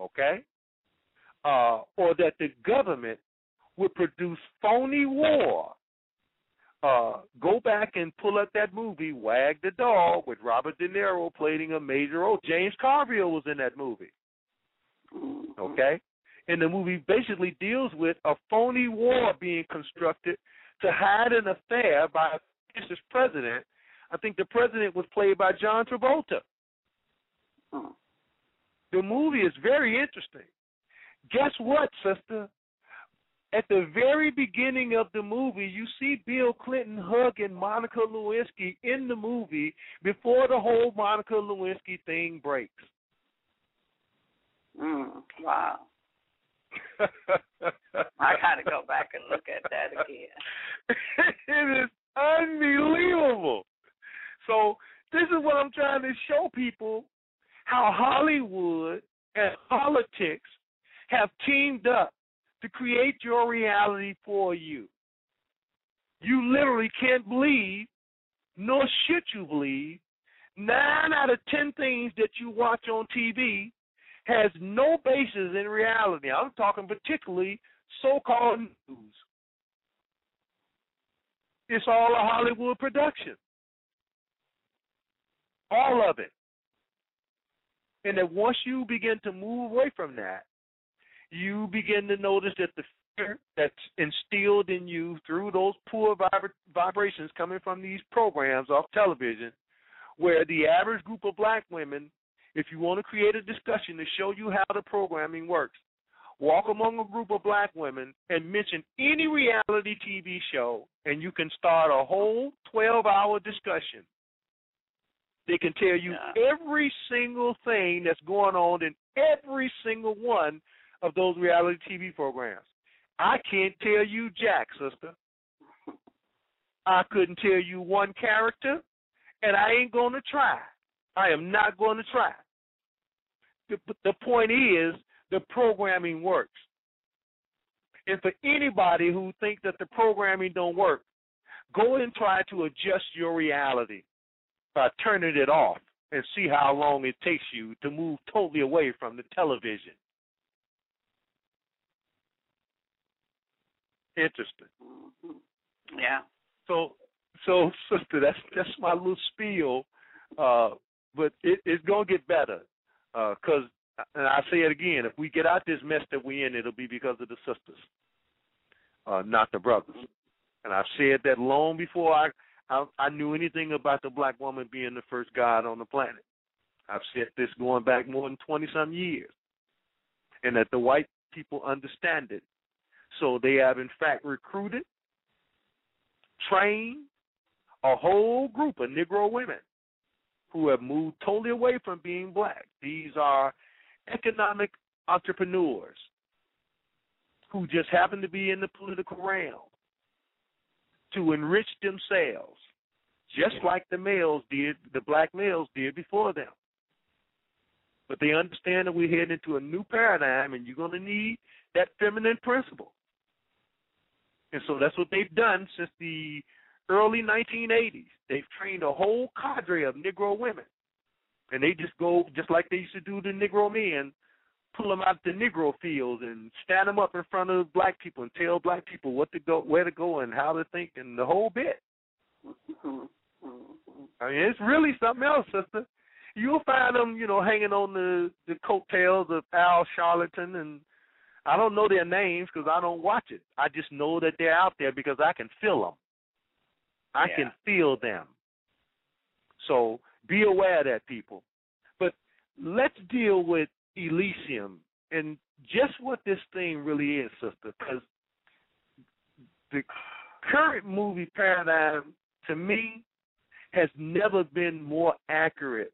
okay, uh, or that the government would produce phony war, uh, go back and pull up that movie Wag the Dog with Robert De Niro playing a major role. James Carville was in that movie okay? And the movie basically deals with a phony war being constructed to hide an affair by a fictitious president. I think the president was played by John Travolta. The movie is very interesting. Guess what, sister? At the very beginning of the movie, you see Bill Clinton hugging Monica Lewinsky in the movie before the whole Monica Lewinsky thing breaks. Mm, wow. [LAUGHS] I got to go back and look at that again. [LAUGHS] it is unbelievable. So this is what I'm trying to show people how Hollywood and politics have teamed up to create your reality for you. You literally can't believe, nor should you believe, nine out of ten things that you watch on TV has no basis in reality. I'm talking particularly so-called news. It's all a Hollywood production. All of it. And that once you begin to move away from that, you begin to notice that the fear that's instilled in you through those poor vibra- vibrations coming from these programs off television, where the average group of black women if you want to create a discussion to show you how the programming works, walk among a group of black women and mention any reality TV show, and you can start a whole 12 hour discussion. They can tell you Yeah. every single thing that's going on in every single one of those reality TV programs. I can't tell you Jack, sister. I couldn't tell you one character, and I ain't going to try. I am not going to try the, the point is the programming works. And for anybody who thinks that the programming don't work, go and try to adjust your reality by turning it off and see how long it takes you to move totally away from the television. Interesting. Yeah. So, so sister, that's that's my little spiel. Uh, but it, it's gonna get better because, and I say it again, if we get out this mess that we in, it'll be because of the sisters, uh, not the brothers. And I've said that long before I, I I knew anything about the black woman being the first god on the planet. I've said this going back more than twenty some years, and that the white people understand it. So they have in fact recruited, trained a whole group of Negro women who have moved totally away from being black. These are economic entrepreneurs who just happen to be in the political realm to enrich themselves, just like the males did, the black males did before them. But they understand that we're heading into a new paradigm and you're going to need that feminine principle. And so that's what they've done since the early 1980s. They've trained a whole cadre of Negro women. And they just go, just like they used to do the Negro men, pull them out the Negro fields and stand them up in front of black people and tell black people what to go, where to go, and how to think, and the whole bit. Mm-hmm. I mean, it's really something else, sister. You'll find them, you know, hanging on the the coattails of Al Sharpton, and I don't know their names because I don't watch it. I just know that they're out there because I can feel them. I Yeah. can feel them. So be aware of that, people. But let's deal with Elysium and just what this thing really is, sister, because the current movie paradigm, to me, has never been more accurate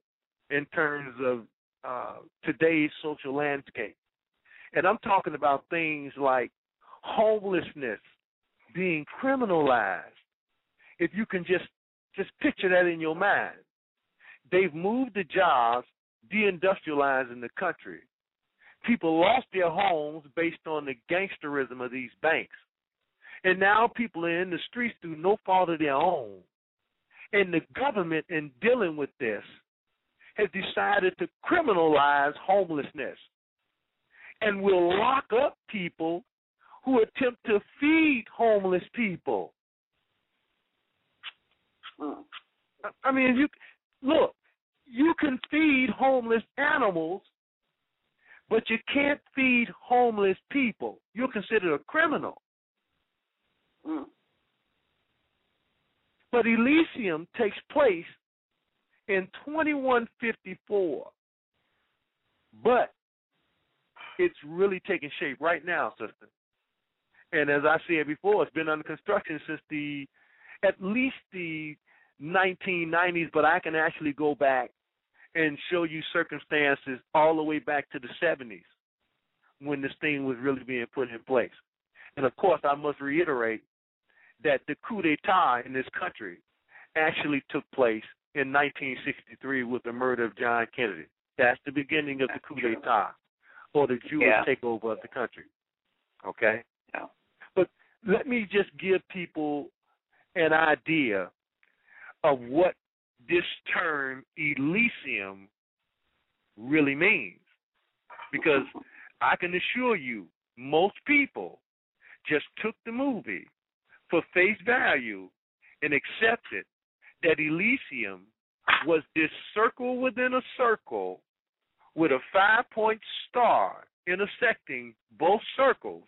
in terms of uh, today's social landscape. And I'm talking about things like homelessness being criminalized. If you can just just picture that in your mind. They've moved the jobs, deindustrializing the country. People lost their homes based on the gangsterism of these banks. And now people are in the streets through no fault of their own. And the government, in dealing with this, has decided to criminalize homelessness and will lock up people who attempt to feed homeless people. I mean, you look, you can feed homeless animals, but you can't feed homeless people. You're considered a criminal. Mm. But Elysium takes place in 2154. But it's really taking shape right now, sister. And as I said before, it's been under construction since the at least the 1990s, but I can actually go back and show you circumstances all the way back to the 70s when this thing was really being put in place. And of course, I must reiterate that the coup d'etat in this country actually took place in 1963 with the murder of John Kennedy. That's the beginning of the coup d'etat or the Jewish Yeah. takeover of the country. Okay? Yeah. But let me just give people an idea of what this term Elysium really means. Because [LAUGHS] I can assure you, most people just took the movie for face value and accepted that Elysium was this circle within a circle with a five point star intersecting both circles,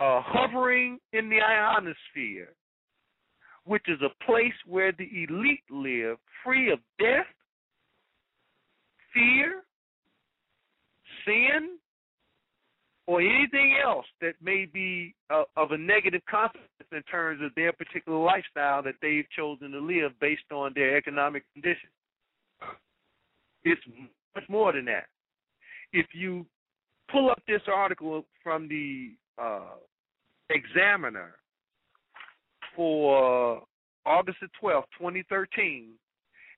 uh, hovering in the ionosphere, which is a place where the elite live free of death, fear, sin, or anything else that may be uh, of a negative consequence in terms of their particular lifestyle that they've chosen to live based on their economic condition. It's much more than that. If you pull up this article from the uh, Examiner for August the 12th, 2013,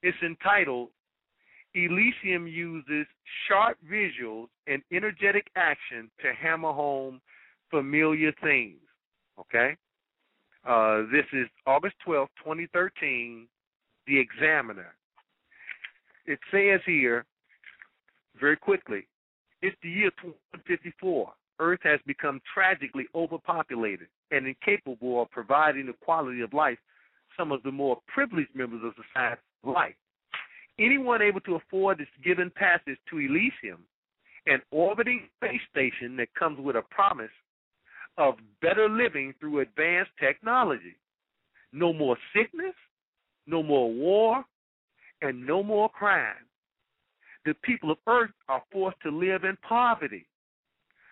it's entitled Elysium uses sharp visuals and energetic action to hammer home familiar themes. Okay? Uh, this is August 12th, 2013, The Examiner. It says here, very quickly, it's the year 2054. Earth has become tragically overpopulated and incapable of providing the quality of life some of the more privileged members of society like. Anyone able to afford this given passage to Elysium, an orbiting space station that comes with a promise of better living through advanced technology. No more sickness, no more war, and no more crime. The people of Earth are forced to live in poverty.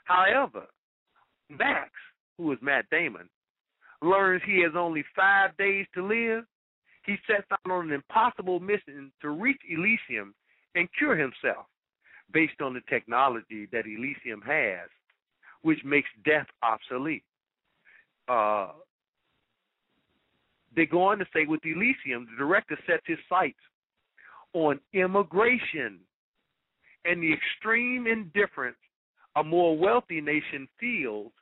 However, Max, who is Matt Damon, learns he has only five days to live. He sets out on an impossible mission to reach Elysium and cure himself based on the technology that Elysium has, which makes death obsolete. Uh, they go on to say with Elysium, the director sets his sights on immigration and the extreme indifference a more wealthy nation feels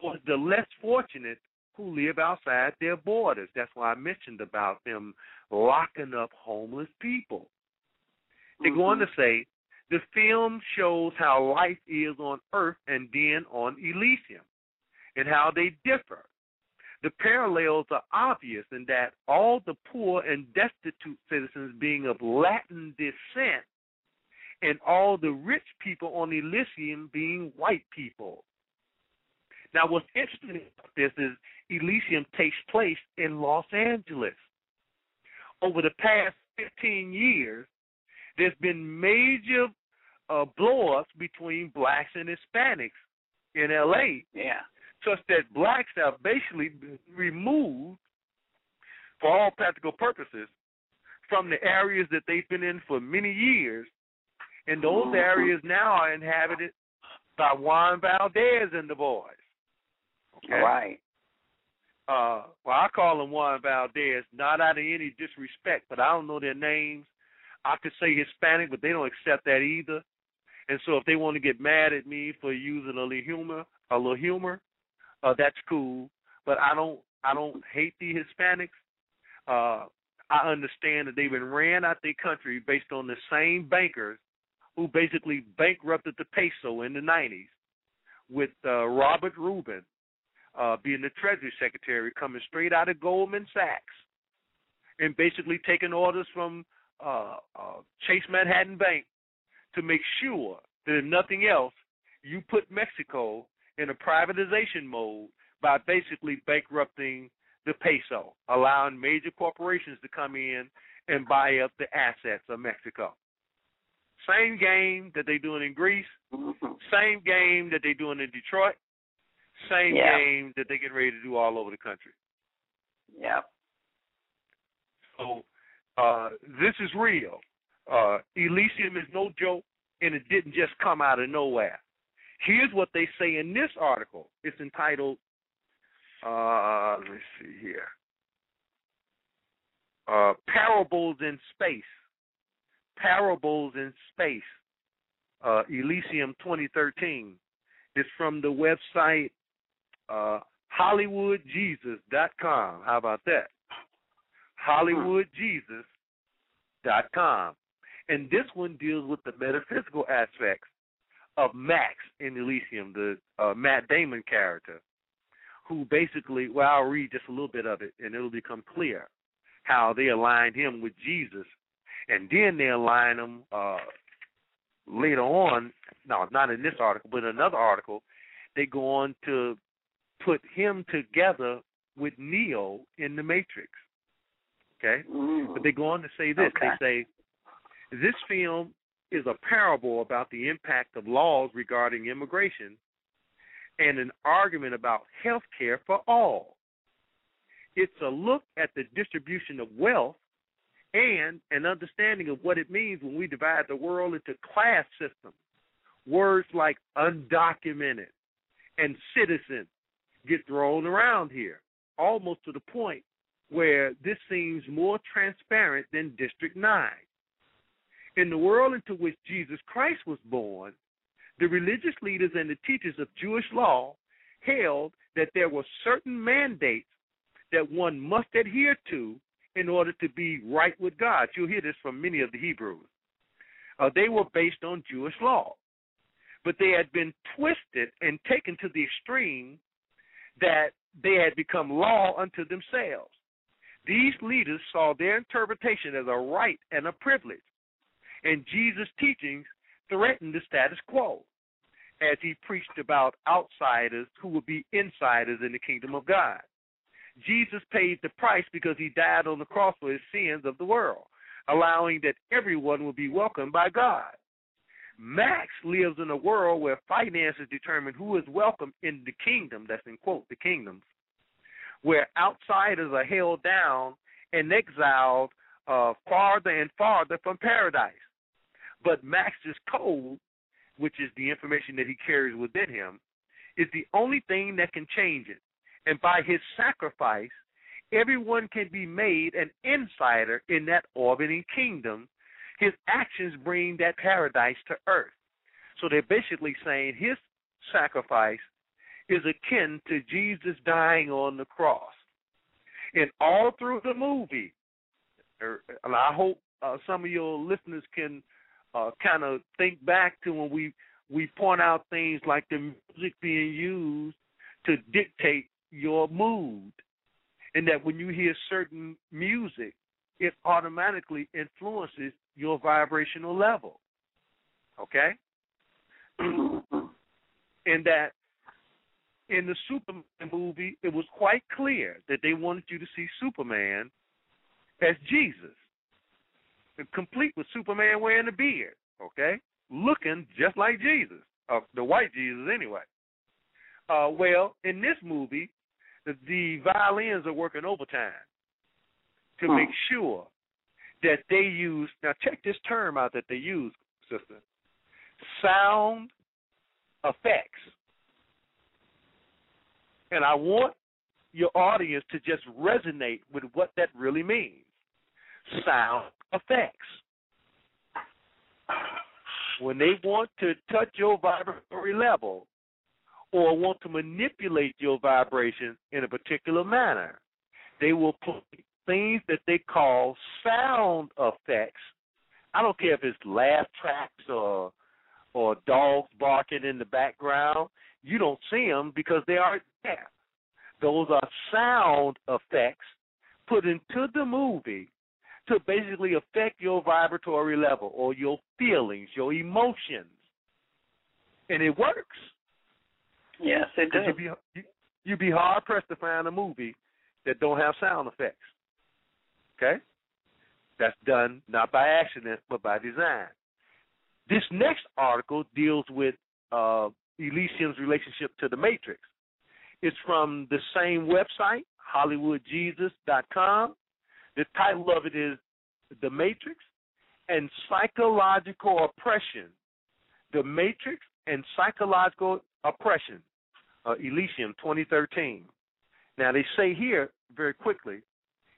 towards the less fortunate who live outside their borders. That's why I mentioned about them locking up homeless people. They go on to mm-hmm. say the film shows how life is on Earth and then on Elysium and how they differ. The parallels are obvious in that all the poor and destitute citizens being of Latin descent and all the rich people on Elysium being white people. Now, what's interesting about this is Elysium takes place in Los Angeles. Over the past 15 years, there's been major uh, blow-ups between blacks and Hispanics in L.A. Yeah. Such that blacks have basically been removed, for all practical purposes, from the areas that they've been in for many years, and those areas now are inhabited by Juan Valdez and the boys. Okay. Right. Uh, well, I call them Juan Valdez, not out of any disrespect, but I don't know their names. I could say Hispanic, but they don't accept that either. And so if they want to get mad at me for using a little humor, a little humor, uh, that's cool. But I don't, I don't hate the Hispanics. Uh, I understand that they've been ran out of their country based on the same bankers who basically bankrupted the peso in the 90s, with uh, Robert Rubin uh, being the Treasury Secretary, coming straight out of Goldman Sachs, and basically taking orders from uh, uh, Chase Manhattan Bank to make sure that if nothing else, you put Mexico in a privatization mode by basically bankrupting the peso, allowing major corporations to come in and buy up the assets of Mexico. Same game that they're doing in Greece, Mm-hmm. same game that they're doing in Detroit, same Yeah. game that they're getting ready to do all over the country. Yep. So uh, this is real. Uh, Elysium is no joke, and it didn't just come out of nowhere. Here's what they say in this article. It's entitled, uh, let me see here, uh, Parables in Space. Parables in Space, uh, Elysium 2013. It's from the website uh, HollywoodJesus.com. How about that? HollywoodJesus.com. And this one deals with the metaphysical aspects of Max in Elysium, the uh, Matt Damon character, who basically, well, I'll read just a little bit of it and it'll become clear how they aligned him with Jesus. And then they align them uh, later on, no, not in this article, but in another article, they go on to put him together with Neo in the Matrix. Okay? But they go on to say this. Okay. They say this film is a parable about the impact of laws regarding immigration and an argument about health care for all. It's a look at the distribution of wealth and an understanding of what it means when we divide the world into class systems. Words like undocumented and citizen get thrown around here, almost to the point where this seems more transparent than District 9. In the world into which Jesus Christ was born, the religious leaders and the teachers of Jewish law held that there were certain mandates that one must adhere to in order to be right with God. You'll hear this from many of the Hebrews. Uh, they were based on Jewish law, but they had been twisted and taken to the extreme that they had become law unto themselves. These leaders saw their interpretation as a right and a privilege, and Jesus' teachings threatened the status quo as he preached about outsiders who would be insiders in the kingdom of God. Jesus paid the price because he died on the cross for his sins of the world, allowing that everyone will be welcomed by God. Max lives in a world where finances determine who is welcome in the kingdom, that's in quote, the kingdoms, where outsiders are held down and exiled uh, farther and farther from paradise. But Max's code, which is the information that he carries within him, is the only thing that can change it. And by his sacrifice, everyone can be made an insider in that orbiting kingdom. His actions bring that paradise to earth. So they're basically saying his sacrifice is akin to Jesus dying on the cross. And all through the movie, er, and I hope uh, some of your listeners can uh, kind of think back to when we we point out things like the music being used to dictate your mood, and that when you hear certain music, it automatically influences your vibrational level. Okay? [CLEARS THROAT] and that in the Superman movie, it was quite clear that they wanted you to see Superman as Jesus, complete with Superman wearing a beard, okay? Looking just like Jesus, uh, the white Jesus anyway. Uh, well, in this movie, the, the violins are working overtime to make sure that they use. Now, check this term out that they use, sister. Sound effects. And I want your audience to just resonate with what that really means. Sound effects. When they want to touch your vibratory level or want to manipulate your vibration in a particular manner, they will put things that they call sound effects. I don't care if it's laugh tracks or or dogs barking in the background. You don't see them because they aren't there. Those are sound effects put into the movie to basically affect your vibratory level or your feelings, your emotions. And it works. Yes, it does. You'd be, you, you'd be hard pressed to find a movie that don't have sound effects. Okay? That's done not by accident, but by design. This next article deals with uh, Elysium's relationship to the Matrix. It's from the same website, HollywoodJesus.com. The title of it is The Matrix and Psychological Oppression. The Matrix and Psychological Oppression, uh, Elysium 2013. Now, they say here very quickly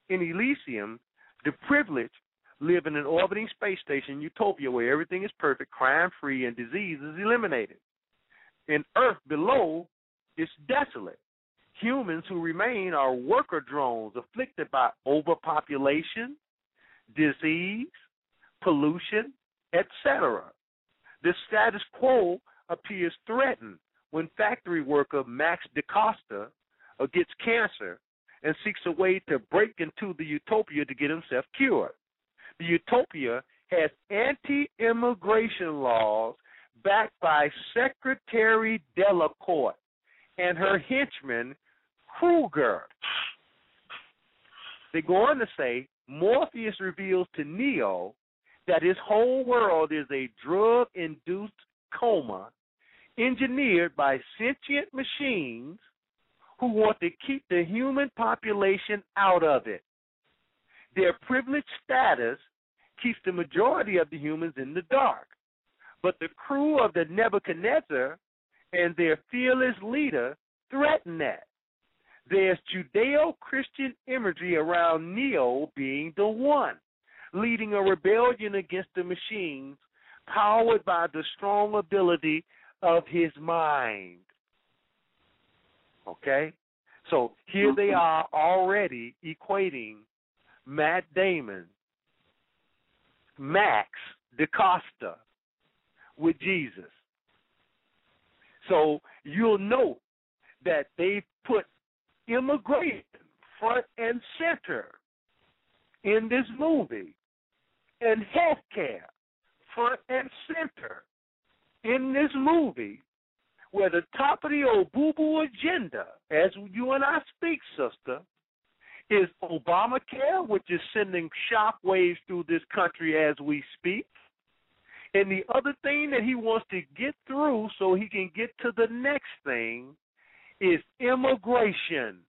in Elysium, the privileged live in an orbiting space station utopia where everything is perfect, crime free, and disease is eliminated. In Earth below, it's desolate. Humans who remain are worker drones afflicted by overpopulation, disease, pollution, etc. The status quo appears threatened when factory worker Max DaCosta gets cancer and seeks a way to break into the utopia to get himself cured. The utopia has anti immigration laws backed by Secretary Delacourt and her henchman Kruger. They go on to say Morpheus reveals to Neo that his whole world is a drug induced coma engineered by sentient machines who want to keep the human population out of it. Their privileged status keeps the majority of the humans in the dark. But the crew of the Nebuchadnezzar and their fearless leader threaten that. There's Judeo Christian imagery around Neo being the one, leading a rebellion against the machines, powered by the strong ability of his mind. Okay? So here they mm-hmm. are already equating Matt Damon, Max DaCosta with Jesus. So you'll note that they put immigration front and center in this movie, and healthcare front and center in this movie, where the top of the old boo boo agenda, as you and I speak, sister, is Obamacare, which is sending shockwaves through this country as we speak. And the other thing that he wants to get through so he can get to the next thing is immigration.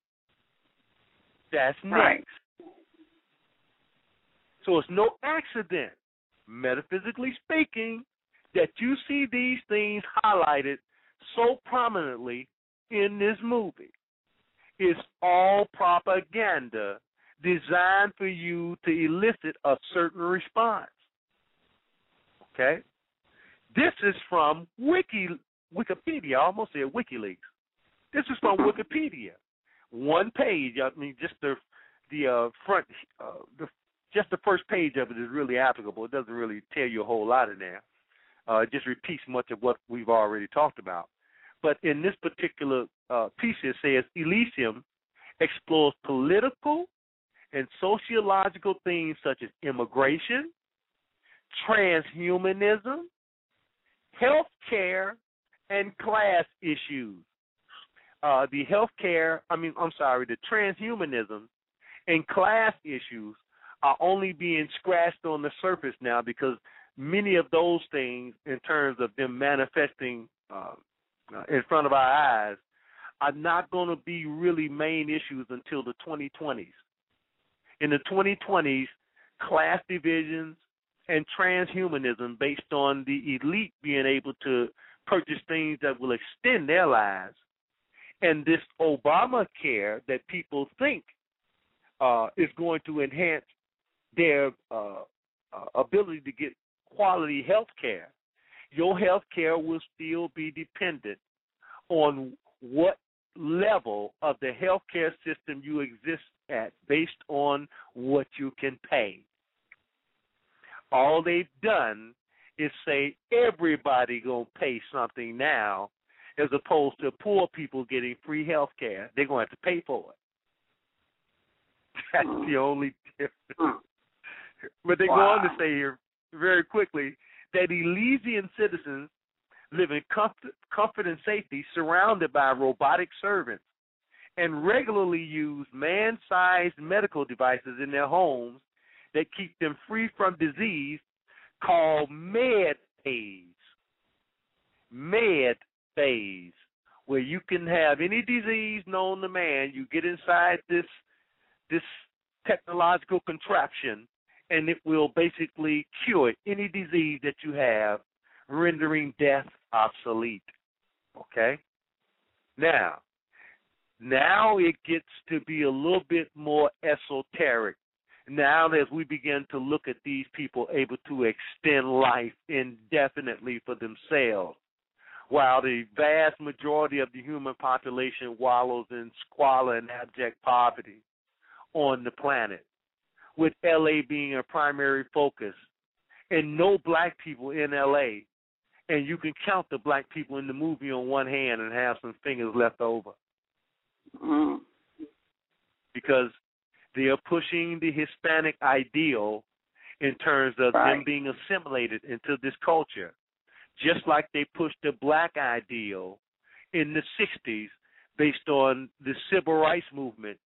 That's next. Right. So it's no accident, metaphysically speaking, that you see these things highlighted so prominently in this movie. It's all propaganda designed for you to elicit a certain response. Okay? This is from Wiki Wikipedia, I almost said WikiLeaks. This is from Wikipedia. One page. I mean, just the the uh, front, uh, the just the first page of it is really applicable. It doesn't really tell you a whole lot in there. Uh, it just repeats much of what we've already talked about. But in this particular uh, piece, it says Elysium explores political and sociological themes such as immigration, transhumanism, health care, and class issues. Uh, the health care, I mean, I'm sorry, the transhumanism and class issues are only being scratched on the surface now because many of those things, in terms of them manifesting uh, uh in front of our eyes, are not going to be really main issues until the 2020s. In the 2020s, class divisions and transhumanism based on the elite being able to purchase things that will extend their lives. And this Obamacare that people think uh, is going to enhance their uh, uh, ability to get quality health care, your health care will still be dependent on what level of the healthcare system you exist at based on what you can pay. All they've done is say everybody gonna pay something now, as opposed to poor people getting free health care. They're gonna have to pay for it. [LAUGHS] That's the hmm. only difference. Hmm. But they wow. go on to say here very quickly that Elysian citizens live in comfort, comfort and safety surrounded by robotic servants and regularly use man sized medical devices in their homes that keep them free from disease called med bays. Med bays, where you can have any disease known to man, you get inside this this technological contraption and it will basically cure any disease that you have, rendering death obsolete. Okay? Now, now it gets to be a little bit more esoteric. Now, as we begin to look at these people able to extend life indefinitely for themselves, while the vast majority of the human population wallows in squalor and abject poverty on the planet with LA being a primary focus and no black people in LA. And you can count the black people in the movie on one hand and have some fingers left over. Mm. Because they are pushing the Hispanic ideal in terms of right. them being assimilated into this culture, just like they pushed the black ideal in the 60s based on the civil rights movement,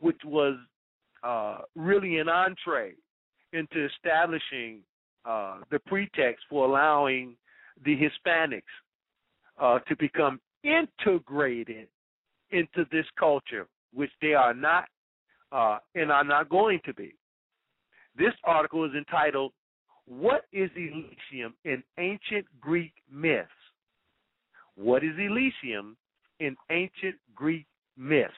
which was uh, really an entree into establishing uh, the pretext for allowing the Hispanics uh, to become integrated into this culture, which they are not uh, and are not going to be. This article is entitled, What is Elysium in Ancient Greek Myths? What is Elysium in Ancient Greek Myths?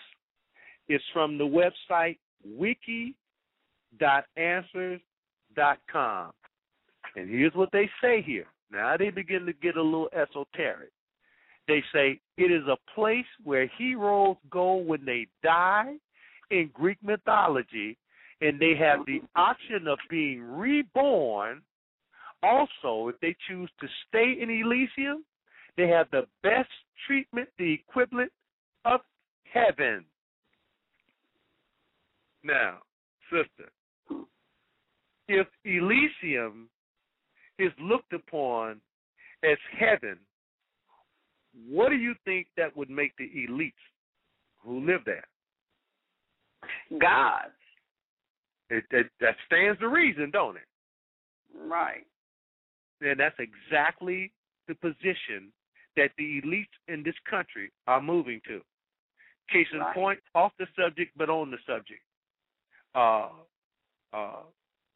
It's from the website wiki.answers.com. And here's what they say here. Now they begin to get a little esoteric. They say it is a place where heroes go when they die in Greek mythology, and they have the option of being reborn. Also, if they choose to stay in Elysium, they have the best treatment, the equivalent of heaven. Now, sister, if Elysium is looked upon as heaven, what do you think that would make the elites who live there? Gods. It, it, that stands to reason, don't it? Right. And that's exactly the position that the elites in this country are moving to. Case in right. point, off the subject but on the subject uh, uh,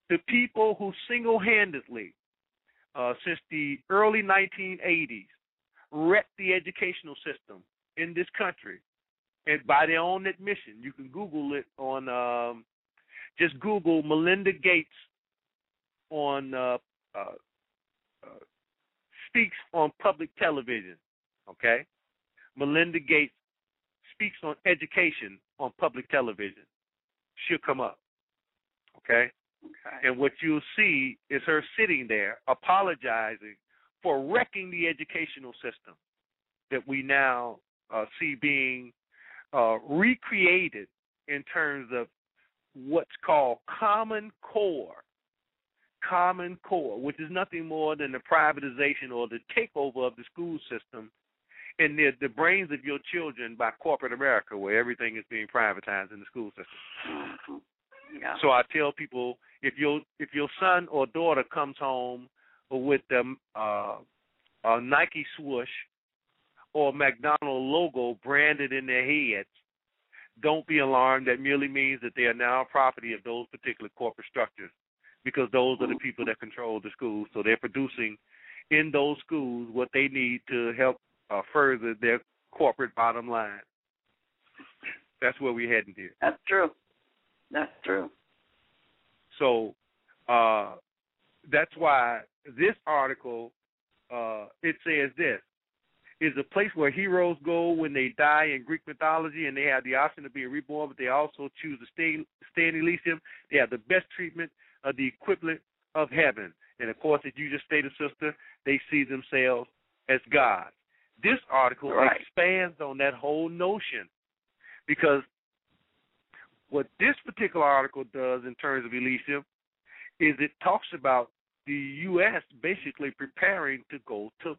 the people who single handedly, uh, since the early 1980s, wrecked the educational system in this country. And by their own admission, you can Google it on, um, just Google Melinda Gates on, uh, uh, uh speaks on public television. Okay? Melinda Gates speaks on education on public television. She'll come up. Okay? Okay. And what you'll see is her sitting there apologizing for wrecking the educational system that we now uh, see being uh, recreated in terms of what's called Common Core. Common Core, which is nothing more than the privatization or the takeover of the school system and the, the brains of your children by corporate America, where everything is being privatized in the school system. Yeah. So I tell people if your if your son or daughter comes home with the uh, a Nike swoosh or McDonald logo branded in their heads, don't be alarmed. That merely means that they are now property of those particular corporate structures, because those are the people that control the schools. So they're producing in those schools what they need to help uh, further their corporate bottom line. That's where we're heading here. That's true. That's true. So uh, that's why this article uh, it says this is a place where heroes go when they die in Greek mythology, and they have the option of being reborn, but they also choose to stay stay in Elysium. They have the best treatment of the equivalent of heaven, and of course, as you just stated, sister, they see themselves as gods. This article Right. expands on that whole notion because what this particular article does in terms of Elysium is it talks about the U.S. basically preparing to go to.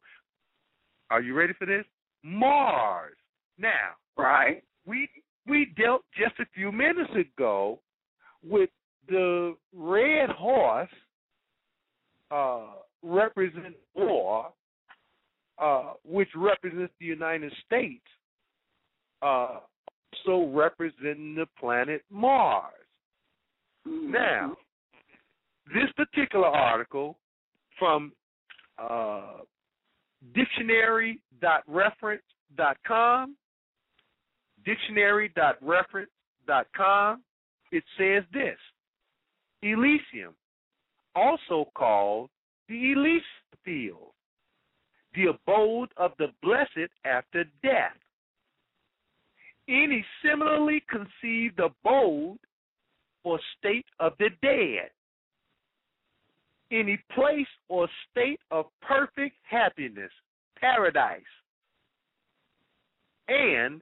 Are you ready for this? Mars. Now Right. we we dealt just a few minutes ago with the red horse uh, represent war, uh, which represents the United States, uh, also representing the planet Mars. Now, this particular article from uh, dictionary.reference.com, dictionary.reference.com, it says this Elysium, also called the Elysian field, the abode of the blessed after death. Any similarly conceived abode or state of the dead any place or state of perfect happiness, paradise, and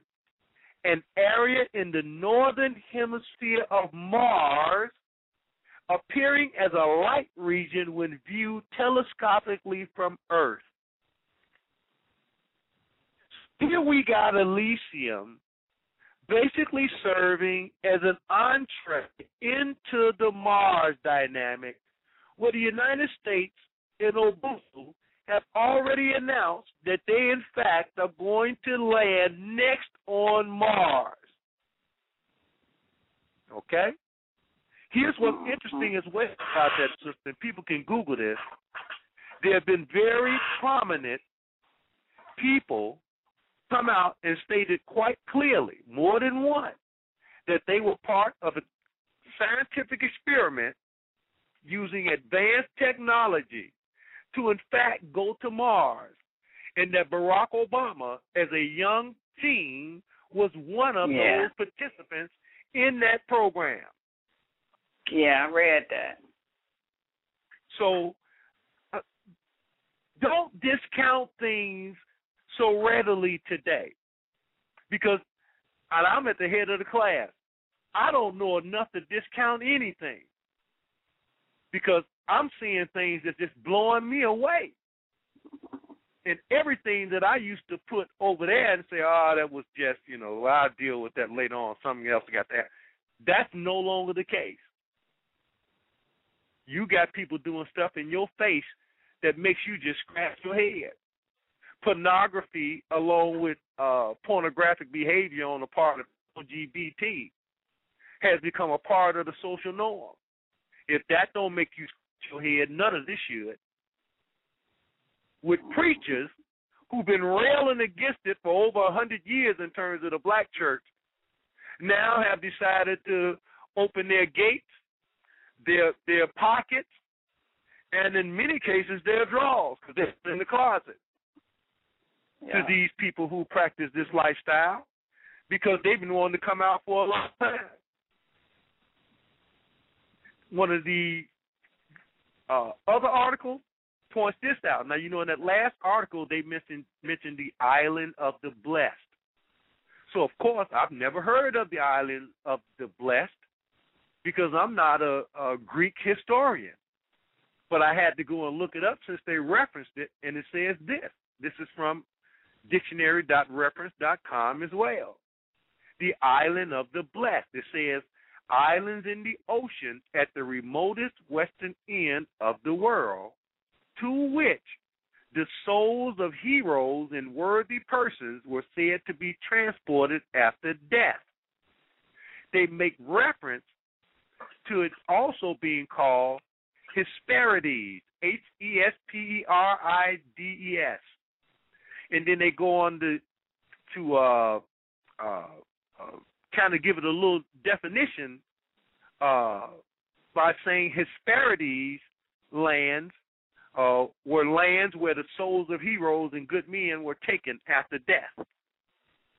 an area in the northern hemisphere of Mars appearing as a light region when viewed telescopically from Earth. Here we got Elysium basically serving as an entree into the Mars dynamic where the United States and Obusu have already announced that they, in fact, are going to land next on Mars. Okay? Here's what's mm-hmm. interesting as well about that system. People can Google this. There have been very prominent people come out and stated quite clearly, more than one, that they were part of a scientific experiment using advanced technology to, in fact, go to Mars. And that Barack Obama, as a young teen, was one of Yeah. those participants in that program. Yeah, I read that. So uh, don't discount things so readily today. Because I'm at the head of the class. I don't know enough to discount anything. Because I'm seeing things that's just blowing me away. And everything that I used to put over there and say, oh, that was just, you know, I'll deal with that later on. Something else got that. That's no longer the case. You got people doing stuff in your face that makes you just scratch your head. Pornography, along with uh, pornographic behavior on the part of LGBT, has become a part of the social norm. If that don't make you scratch your head, none of this should. With preachers who've been railing against it for over a hundred years in terms of the black church, now have decided to open their gates, their their pockets, and in many cases their drawers because they're in the closet Yeah. to these people who practice this lifestyle because they've been wanting to come out for a long time. One of the uh, other articles points this out. Now, you know, in that last article, they mentioned mentioned the island of the blessed. So, of course, I've never heard of the island of the blessed because I'm not a, a Greek historian. But I had to go and look it up since they referenced it, and it says this. This is from dictionary.reference.com as well. The island of the blessed. It says islands in the ocean at the remotest western end of the world, to which the souls of heroes and worthy persons were said to be transported after death. They make reference to it also being called Hesperides, H E S P E R I D E S. And then they go on to to uh, uh, uh, kind of give it a little definition uh, by saying Hesperides lands uh, were lands where the souls of heroes and good men were taken after death.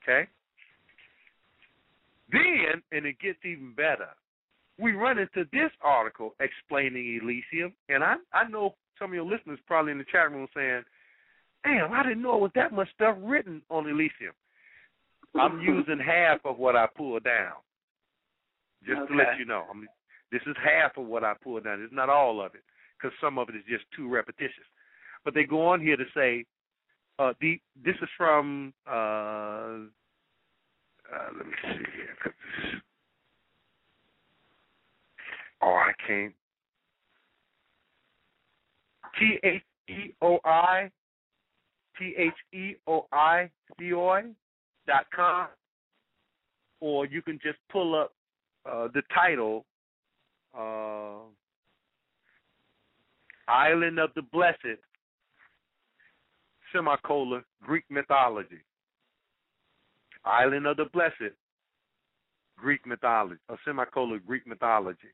Okay? Then, and it gets even better, we run into this article explaining Elysium, and I I know some of your listeners probably in the chat room saying, "Damn, I didn't know it was that much stuff written on Elysium." I'm [LAUGHS] using half of what I pulled down, just Okay. to let you know. I mean, this is half of what I pulled down. It's not all of it, because some of it is just too repetitious. But they go on here to say, uh, the this is from. Uh, uh, let me see here. 'cause this- Oh, I can't. T H E O I T H E O I C O I dot com, or you can just pull up uh, the title, uh, "Island of the Blessed," semicolon Greek mythology. Island of the Blessed, Greek mythology, or semicolon Greek mythology.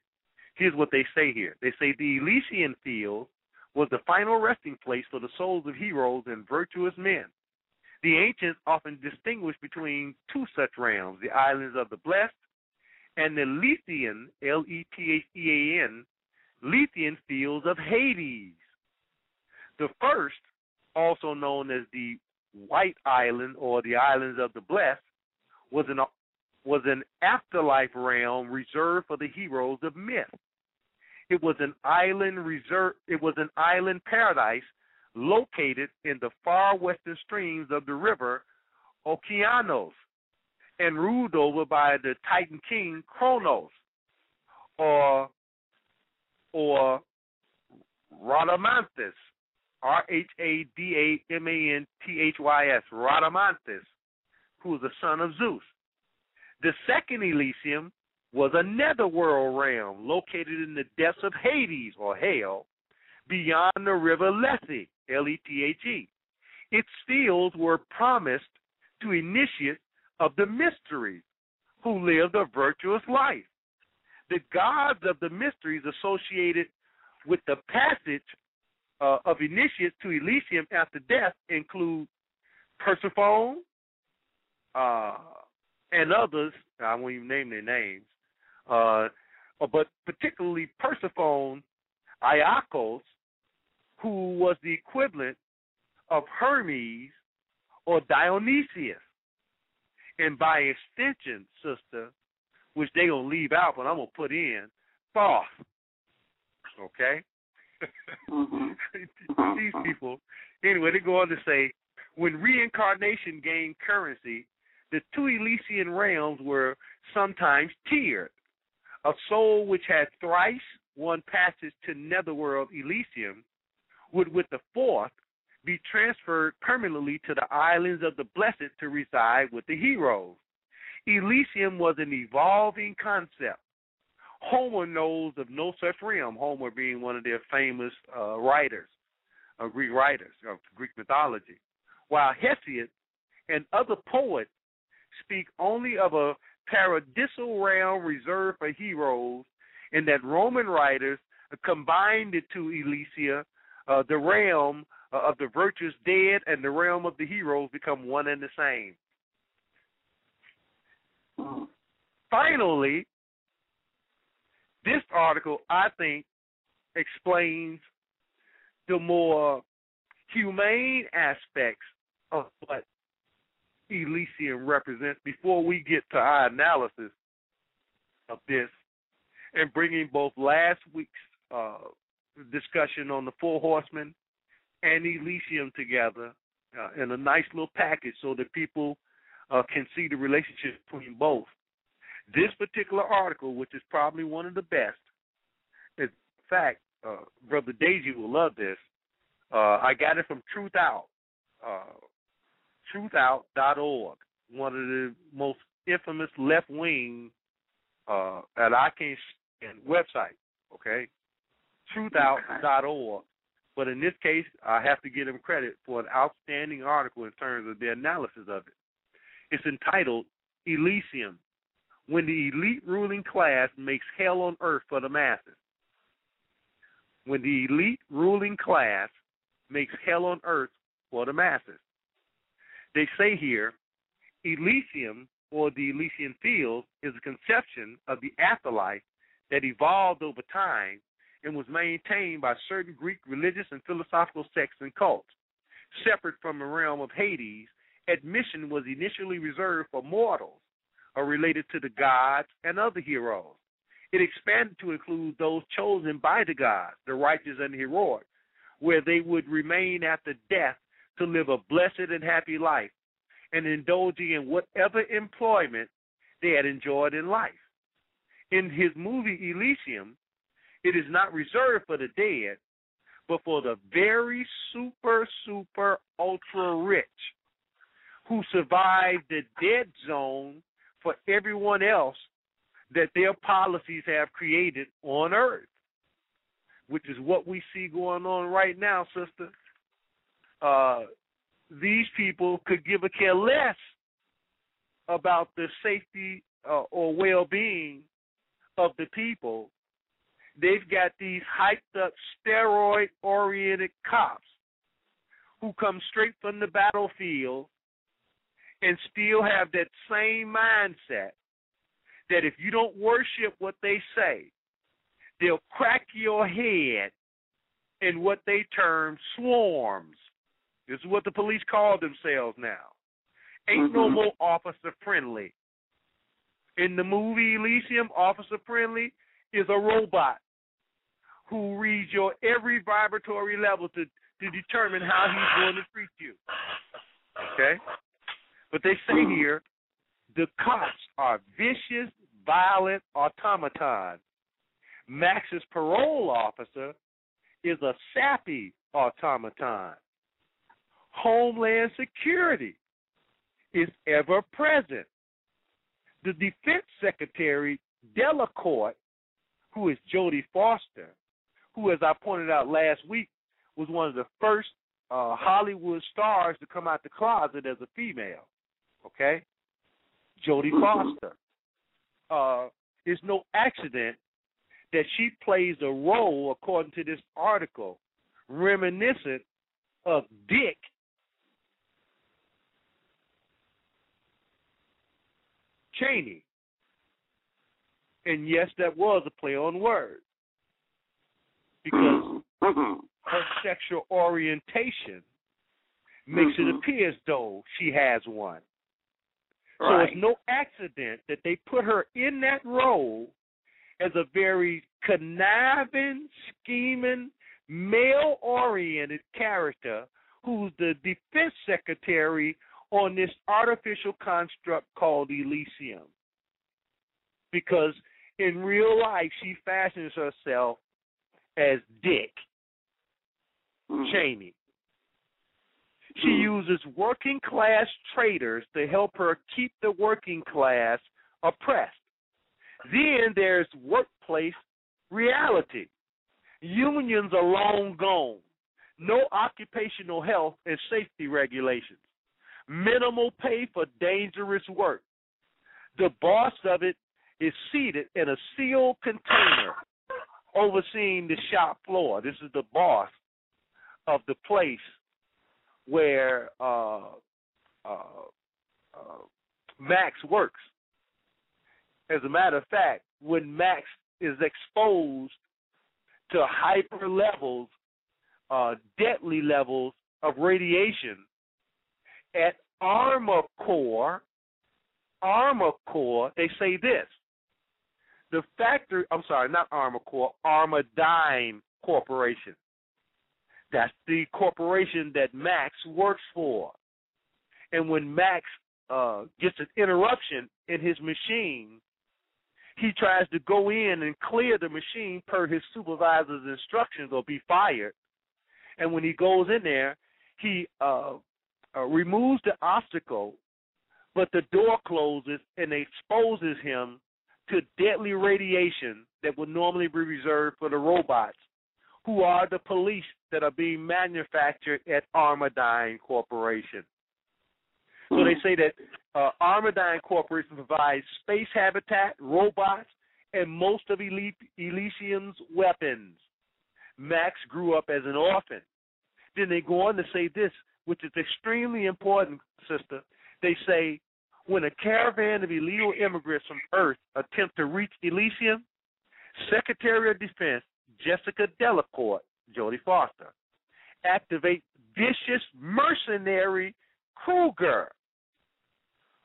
Here's what they say here. They say the Elysian field was the final resting place for the souls of heroes and virtuous men. The ancients often distinguished between two such realms, the islands of the blessed and the Lethean, L E T H E A N, Lethean fields of Hades. The first, also known as the White Island or the Islands of the Blessed, was an was an afterlife realm reserved for the heroes of myth. It was an island reserve it was an island paradise located in the far western streams of the river Okeanos and ruled over by the Titan king Kronos or or Rhadamanthus R H A D A M A N T H Y S Rhadamanthus who was the son of Zeus. The second Elysium was a netherworld realm located in the depths of Hades or hell beyond the river Lethe, L E T H E. Its fields were promised to initiates of the mysteries who lived a virtuous life. The gods of the mysteries associated with the passage uh, of initiates to Elysium after death include Persephone, uh, and others. I won't even name their names, uh, but particularly Persephone, Iacos, who was the equivalent of Hermes or Dionysius, and by extension, sister, which they gonna leave out, but I'm gonna put in Thoth. Okay. Mhm. [LAUGHS] These people. Anyway, they go on to say, when reincarnation gained currency, the two Elysian realms were sometimes tiered. A soul which had thrice won passage to netherworld Elysium would, with the fourth, be transferred permanently to the islands of the blessed to reside with the heroes. Elysium was an evolving concept. Homer knows of no such realm, Homer being one of their famous uh, writers, uh, Greek writers of Greek mythology, while Hesiod and other poets speak only of a paradisal realm reserved for heroes, and that Roman writers combined the two Elysia, uh, the realm uh, of the virtuous dead and the realm of the heroes become one and the same. finally, this article, I think, explains the more humane aspects of what Elysium represents before we get to our analysis of this and bringing both last week's uh, discussion on the Four Horsemen and Elysium together uh, in a nice little package so that people uh, can see the relationship between both. This particular article, which is probably one of the best, in fact, uh, Brother Daisy will love this. Uh, I got it from Truth Out, uh, truthout.org, one of the most infamous left wing uh, and I can't website, okay? Truthout.org. But in this case, I have to give them credit for an outstanding article in terms of the analysis of it. It's entitled Elysium When the Elite Ruling Class Makes Hell on Earth for the Masses. When the elite ruling class makes hell on earth for the masses. They say here, Elysium or the Elysian fields is a conception of the afterlife that evolved over time and was maintained by certain Greek religious and philosophical sects and cults. Separate from the realm of Hades, admission was initially reserved for mortals or related to the gods and other heroes. It expanded to include those chosen by the gods, the righteous and the heroic, where they would remain after death to live a blessed and happy life and indulging in whatever employment they had enjoyed in life. In his movie Elysium, it is not reserved for the dead, but for the very super, super, ultra rich who survived the dead zone for everyone else that their policies have created on earth, which is what we see going on right now, sister. Uh, these people could give a care less about the safety uh, or well-being of the people. They've got these hyped up steroid-oriented cops who come straight from the battlefield and still have that same mindset that if you don't worship what they say, they'll crack your head in what they term swarms. This is what the police call themselves now. Ain't mm-hmm. no more officer friendly. In the movie Elysium, Officer Friendly is a robot who reads your every vibratory level to, to determine how he's going to treat you. Okay? But they say mm-hmm. here the cops are vicious, violent automatons. Max's parole officer is a sappy automaton. Homeland Security is ever present. The Defense Secretary, Delacourt, who is Jodie Foster, who, as I pointed out last week, was one of the first uh, Hollywood stars to come out the closet as a female. Okay? Jodie Foster. Uh, it's no accident that she plays a role, according to this article, reminiscent of Dick Cheney. And yes, that was a play on words. Because [CLEARS THROAT] her sexual orientation makes mm-hmm. it appear as though she has one. Right. So it's no accident that they put her in that role as a very conniving, scheming, male oriented character who's the defense secretary on this artificial construct called Elysium. Because in real life, she fashions herself as Dick mm. Cheney. She mm. uses working class traders to help her keep the working class oppressed. Then there's workplace reality. Unions are long gone. No occupational health and safety regulations minimal pay for dangerous work. The boss of it is seated in a sealed container overseeing the shop floor. This is the boss of the place where uh, uh, uh, Max works. As a matter of fact, when Max is exposed to hyper levels, uh, deadly levels of radiation at Armor Core, Armor Core, they say this. The factory, I'm sorry, not Armor Core, Armadyne Corporation. That's the corporation that Max works for. And when Max uh, gets an interruption in his machine, he tries to go in and clear the machine per his supervisor's instructions or be fired. And when he goes in there, he uh, uh, removes the obstacle, but the door closes and exposes him to deadly radiation that would normally be reserved for the robots, who are the police that are being manufactured at Armadyne Corporation. So they say that uh, Armadyne Corporation provides space habitat, robots, and most of Elysium's weapons. Max grew up as an orphan. Then they go on to say this, which is extremely important, sister. They say when a caravan of illegal immigrants from Earth attempt to reach Elysium, Secretary of Defense Jessica Delacourt, Jodie Foster, activate vicious mercenary Kruger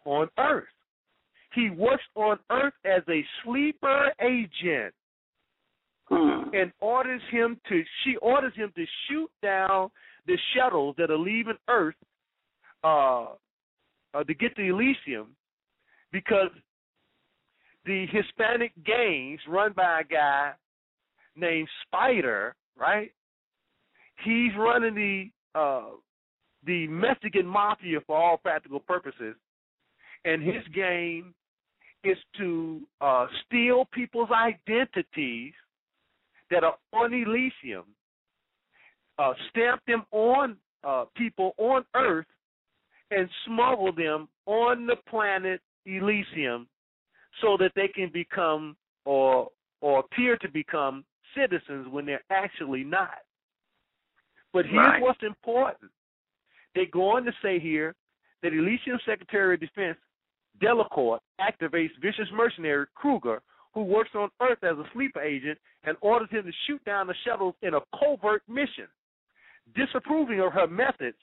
on Earth. He works on Earth as a sleeper agent Hmm. and orders him to she orders him to shoot down the shuttles that are leaving Earth uh, uh, to get to Elysium because the Hispanic gangs run by a guy named Spider, right? He's running the uh, the Mexican mafia for all practical purposes, and his game is to uh, steal people's identities that are on Elysium, uh, stamp them on uh, people on Earth, and smuggle them on the planet Elysium, so that they can become or or appear to become citizens when they're actually not. But here's Right. what's important. They go on to say here that Elysium Secretary of Defense Delacourt activates vicious mercenary Kruger, who works on Earth as a sleeper agent, and orders him to shoot down the shuttles in a covert mission. Disapproving of her methods,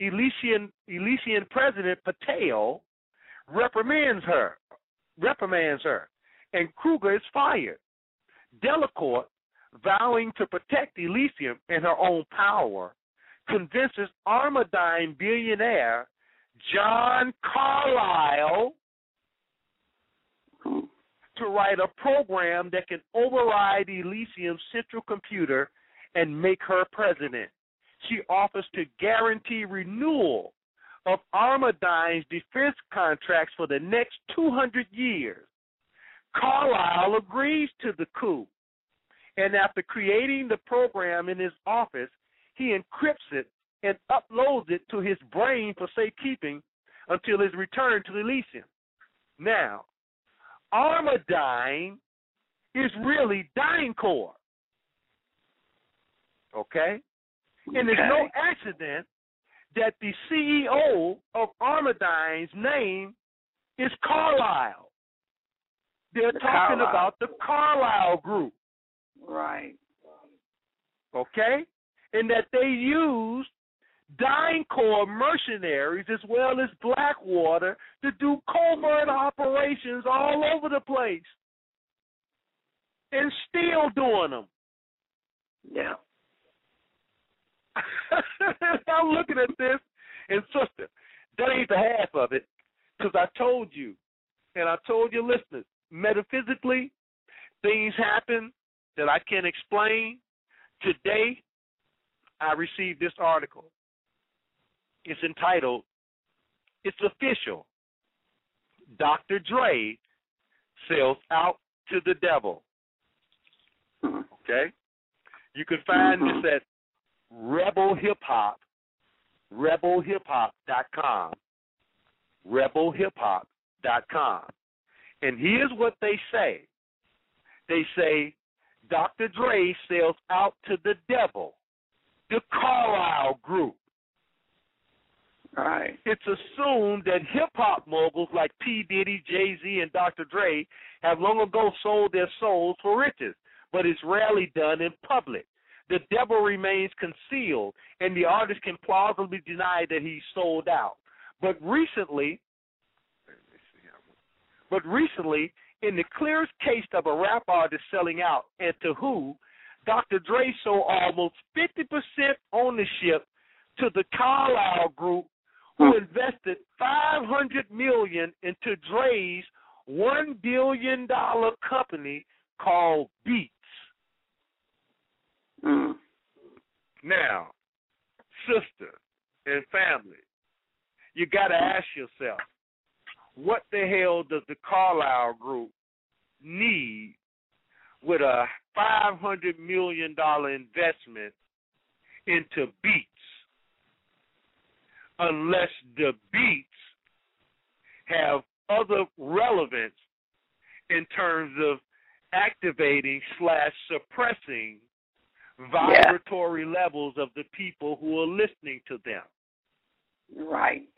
Elysian, Elysian President Patel reprimands her, reprimands her, and Kruger is fired. Delacourt, vowing to protect Elysium and her own power, convinces Armadyne billionaire John Carlyle to write a program that can override Elysium's central computer and make her president. She offers to guarantee renewal of Armadyne's defense contracts for the next 200 years. Carlyle agrees to the coup, and after creating the program in his office, he encrypts it and uploads it to his brain for safekeeping until his return to Elysium. Now, Armadyne is really DynCorp. Okay? And it's no accident that the CEO of Armadyne's name is Carlyle. They're The talking Carlyle. about the Carlyle Group, Right. okay? And that they used DynCorp mercenaries as well as Blackwater to do covert operations all over the place and still doing them. Yeah. [LAUGHS] I'm looking at this, and sister, that ain't the half of it, because I told you, and I told your listeners, metaphysically, things happen that I can't explain. Today, I received this article. It's entitled, It's Official. Dr. Dre sells out to the devil. Hmm. Okay? You can find this at Rebel Hip Hop, rebelhiphop.com, rebelhiphop.com. And here's what they say. They say Dr. Dre sells out to the devil, the Carlyle Group. Right. It's assumed that hip hop moguls like P. Diddy, Jay Z, and Dr. Dre have long ago sold their souls for riches, but it's rarely done in public. The devil remains concealed, and the artist can plausibly deny that he's sold out. But recently, but recently, in the clearest case of a rap artist selling out, and to who, Dr. Dre sold almost 50% ownership to the Carlyle Group, who hmm. invested 500 million into Dre's one billion dollar company called Beats. Mm. Now, sister and family, you got to ask yourself, what the hell does the Carlyle Group need with a five hundred million dollar investment into Beats, unless the Beats have other relevance in terms of activating slash suppressing vibratory levels of the people who are listening to them. Right.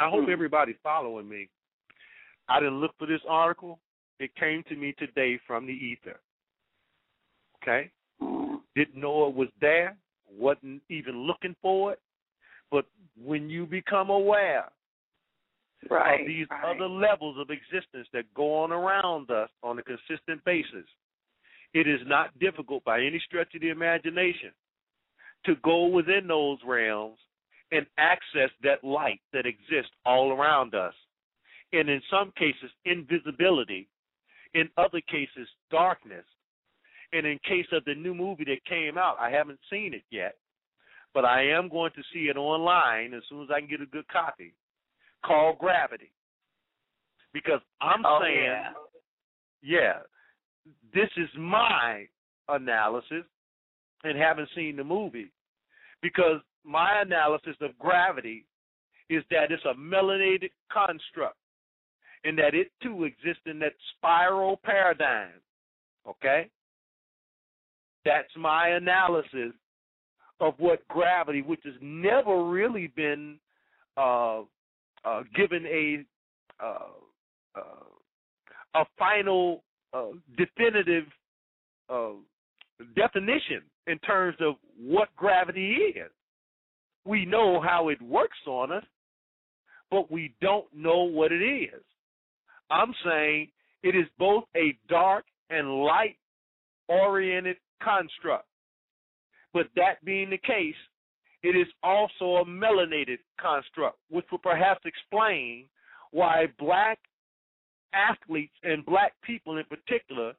I hope Hmm. everybody's following me. I didn't look for this article. It came to me today from the ether. Okay? Mm. Didn't know it was there, wasn't even looking for it. But when you become aware Right. of these right. other levels of existence that go on around us on a consistent basis, it is not difficult by any stretch of the imagination to go within those realms and access that light that exists all around us. And in some cases, invisibility. In other cases, darkness. And in case of the new movie that came out, I haven't seen it yet, but I am going to see it online as soon as I can get a good copy called Gravity. Because I'm oh, saying, yeah. yeah, this is my analysis and haven't seen the movie. Because my analysis of gravity is that it's a melanated construct and that it too exists in that spiral paradigm. Okay? That's my analysis of what gravity, which has never really been uh, uh, given a uh, uh, a final uh, definitive uh, definition in terms of what gravity is. We know how it works on us, but we don't know what it is. I'm saying it is both a dark and light oriented construct. But that being the case, it is also a melanated construct, which will perhaps explain why black athletes and black people in particular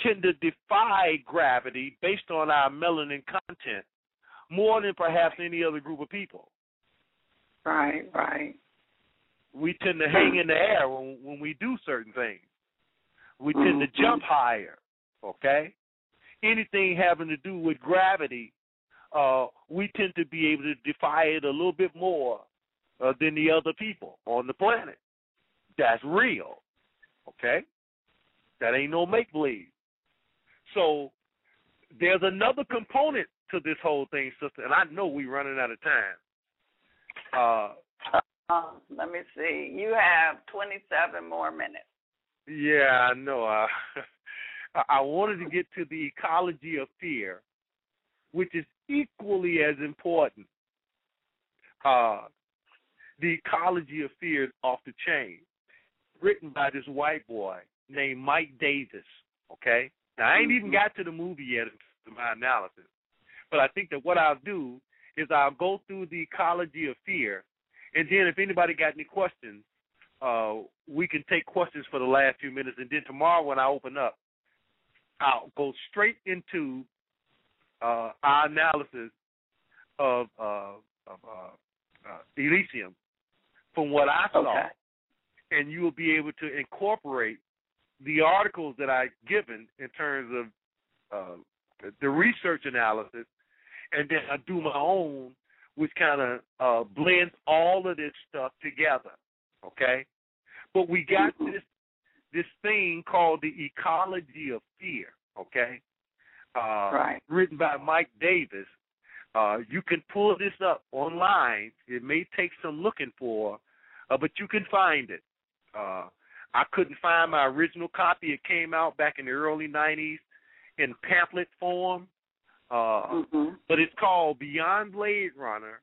tend to defy gravity based on our melanin content more than perhaps any other group of people. Right, right. We tend to hang in the air when when we do certain things. We tend to mm-hmm. jump higher. Okay? Anything having to do with gravity, uh, we tend to be able to defy it a little bit more uh, than the other people on the planet. That's real. Okay? That ain't no make believe. So there's another component to this whole thing, sister, and I know we're running out of time. Uh, Um, let me see. You have 27 more minutes. yeah, I know. Uh, [LAUGHS] I wanted to get to the ecology of fear, which is equally as important. Uh, the ecology of fear off the chain, written by this white boy named Mike Davis. Okay, now I ain't even got to the movie yet in my analysis, but I think that what I'll do is I'll go through the ecology of fear, and then if anybody got any questions, uh, we can take questions for the last few minutes, and then tomorrow when I open up, I'll go straight into uh, our analysis of uh, of uh, uh, Elysium from what I saw, Okay. and you will be able to incorporate the articles that I've given in terms of uh, the- research analysis, and then I do my own, which kind of uh, blends all of this stuff together. Okay, but we got this this thing called the ecology of fear. Okay, uh, Right. written by Mike Davis. Uh, you can pull this up online. It may take some looking for, uh, but you can find it. Uh, I couldn't find my original copy. It came out back in the early '90s in pamphlet form, uh, Mhm. but it's called Beyond Blade Runner: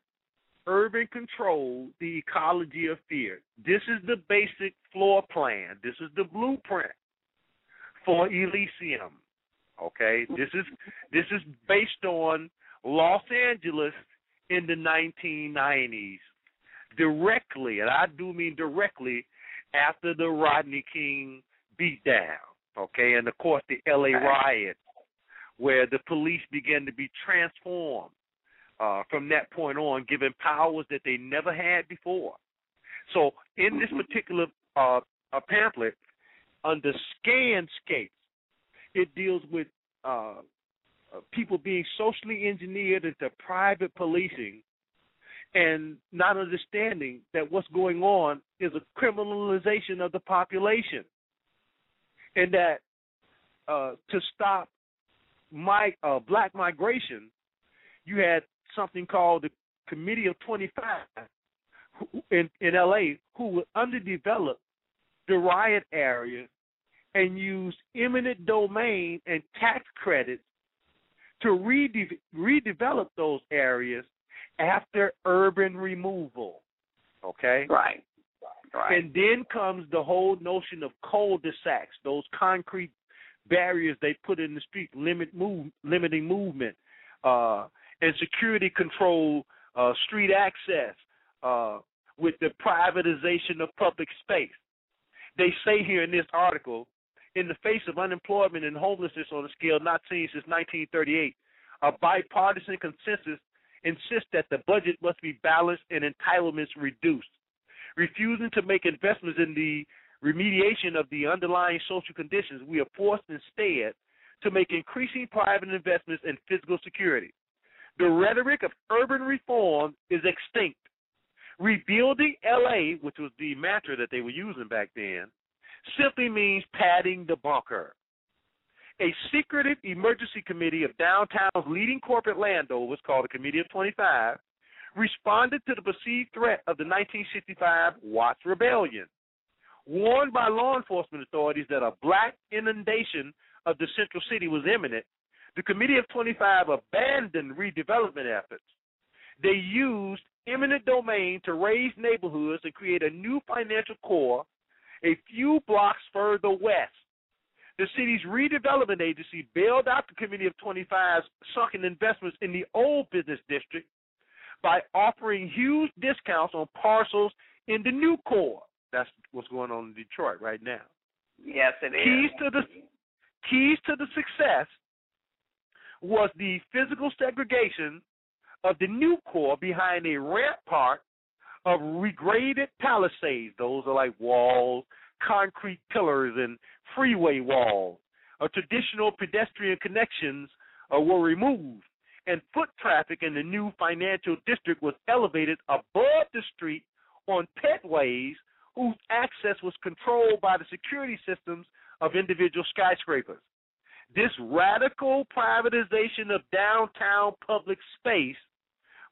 Urban Control: The Ecology of Fear. This is the basic floor plan. This is the blueprint for Elysium. Okay, this is this is based on Los Angeles in the 1990s, directly, and I do mean directly after the Rodney King beatdown. Okay, and of course the L.A. riots, where the police began to be transformed uh, from that point on, given powers that they never had before. So in this particular uh, uh, pamphlet, under Scanscapes, it deals with uh, uh, people being socially engineered into private policing and not understanding that what's going on is a criminalization of the population. And that uh, to stop my uh, black migration, you had something called the Committee of 25 in, in LA who would underdevelop the riot area and use eminent domain and tax credits to rede- redevelop those areas after urban removal. Okay? Right. Right. And then comes the whole notion of cul-de-sacs, those concrete barriers they put in the street, limit move, limiting movement, uh, and security control, uh, street access, uh, with the privatization of public space. They say here in this article, in the face of unemployment and homelessness on a scale not seen since 1938, a bipartisan consensus insists that the budget must be balanced and entitlements reduced refusing to make investments in the remediation of the underlying social conditions, we are forced instead to make increasing private investments in physical security. The rhetoric of urban reform is extinct. Rebuilding LA, which was the mantra that they were using back then, simply means padding the bunker. A secretive emergency committee of downtown's leading corporate landowners, called the Committee of 25, responded to the perceived threat of the 1965 Watts Rebellion. Warned by law enforcement authorities that a black inundation of the central city was imminent, the Committee of 25 abandoned redevelopment efforts. They used eminent domain to raise neighborhoods and create a new financial core a few blocks further west. The city's redevelopment agency bailed out the Committee of 25's sunken investments in the old business district by offering huge discounts on parcels in the new core. That's what's going on in Detroit right now. yes, it is. Keys to the keys to the success was the physical segregation of the new core behind a rampart of regraded palisades. Those are like walls, concrete pillars, and freeway walls. Traditional pedestrian connections uh, were removed, and foot traffic in the new financial district was elevated above the street on pedways whose access was controlled by the security systems of individual skyscrapers. This radical privatization of downtown public space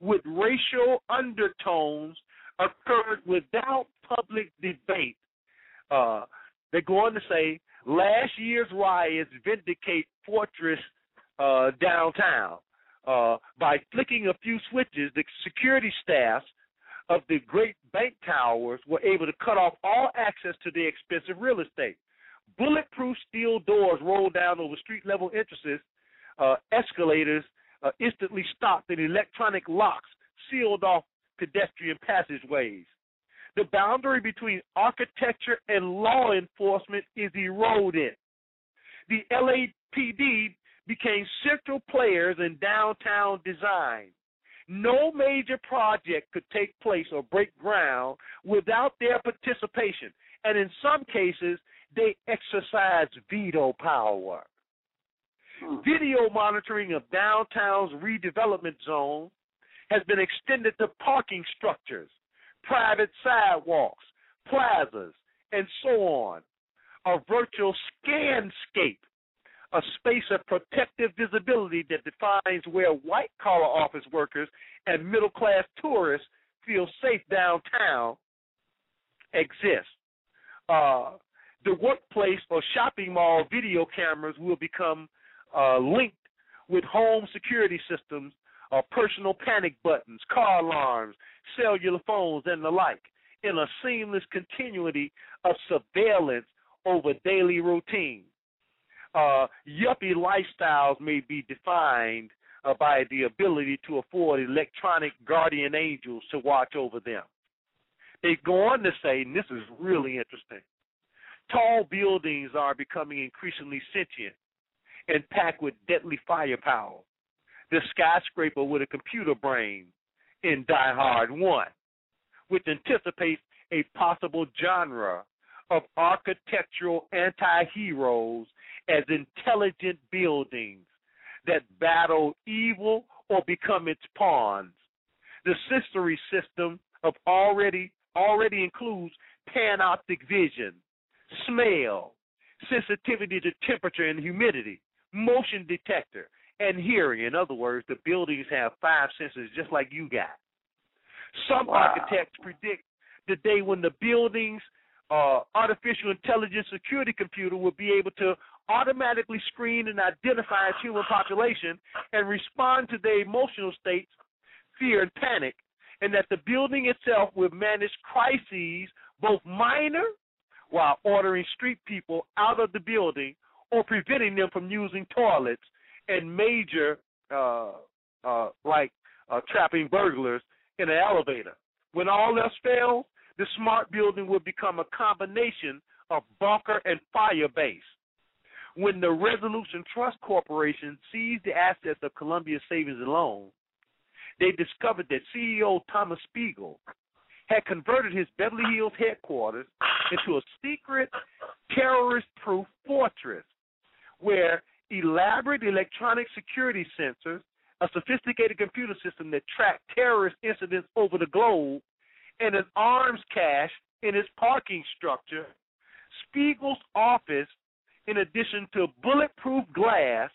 with racial undertones occurred without public debate. Uh, they go on to say last year's riots vindicate Fortress uh, downtown uh, by flicking a few switches. The security staffs of the great bank towers were able to cut off all access to the expensive real estate. Bulletproof steel doors rolled down over street level entrances. Uh, escalators uh, instantly stopped, and electronic locks sealed off pedestrian passageways. The boundary between architecture and law enforcement is eroded. The LAPD became central players in downtown design. No major project could take place or break ground without their participation, and in some cases, they exercise veto power. Hmm. Video monitoring of downtown's redevelopment zone has been extended to parking structures, private sidewalks, plazas, and so on. A virtual scanscape a space of protective visibility that defines where white collar office workers and middle class tourists feel safe downtown exists. Uh, the workplace or shopping mall video cameras will become uh, linked with home security systems, uh, personal panic buttons, car alarms, cellular phones, and the like in a seamless continuity of surveillance over daily routine. Uh, yuppie lifestyles may be defined uh, by the ability to afford electronic guardian angels to watch over them. They go on to say, and this is really interesting tall buildings are becoming increasingly sentient and packed with deadly firepower. The skyscraper with a computer brain in Die Hard 1, which anticipates a possible genre of architectural anti heroes as intelligent buildings that battle evil or become its pawns. The sensory system of already already includes panoptic vision, smell, sensitivity to temperature and humidity, motion detector, and hearing. In other words, the buildings have five senses just like you got. Some wow. architects predict the day when the building's uh, artificial intelligence security computer will be able to automatically screen and identify its human population and respond to their emotional states, fear and panic, and that the building itself will manage crises, both minor while ordering street people out of the building or preventing them from using toilets and major uh, uh, like uh, trapping burglars in an elevator. When all else fails, the smart building will become a combination of bunker and fire base. When the Resolution Trust Corporation seized the assets of Columbia Savings and Loan, they discovered that CEO Thomas Spiegel had converted his Beverly Hills headquarters into a secret terrorist proof fortress where elaborate electronic security sensors, a sophisticated computer system that tracked terrorist incidents over the globe, and an arms cache in his parking structure, Spiegel's office, in addition to bulletproof glass,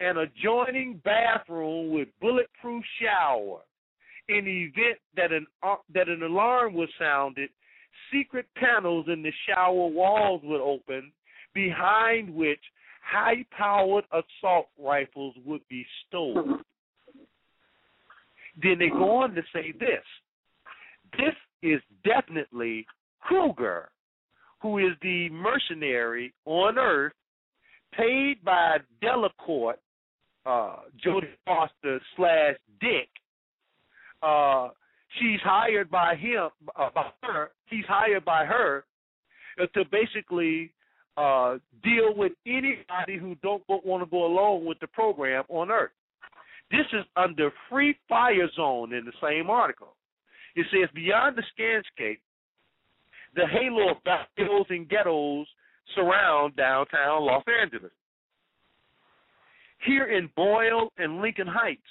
an adjoining bathroom with bulletproof shower. In the event that an uh, that an alarm was sounded, secret panels in the shower walls would open, behind which high-powered assault rifles would be stolen. then they go on to say this: this is definitely Kruger, who is the mercenary on Earth paid by Delacourt, uh, Jodie Foster slash Dick. Uh, she's hired by him, uh, by her. He's hired by her uh, to basically uh, deal with anybody who don't want to go along with the program on Earth. This is under Free Fire Zone in the same article. It says beyond the scanscape, the halo of battles and ghettos surround downtown Los Angeles. Here in Boyle and Lincoln Heights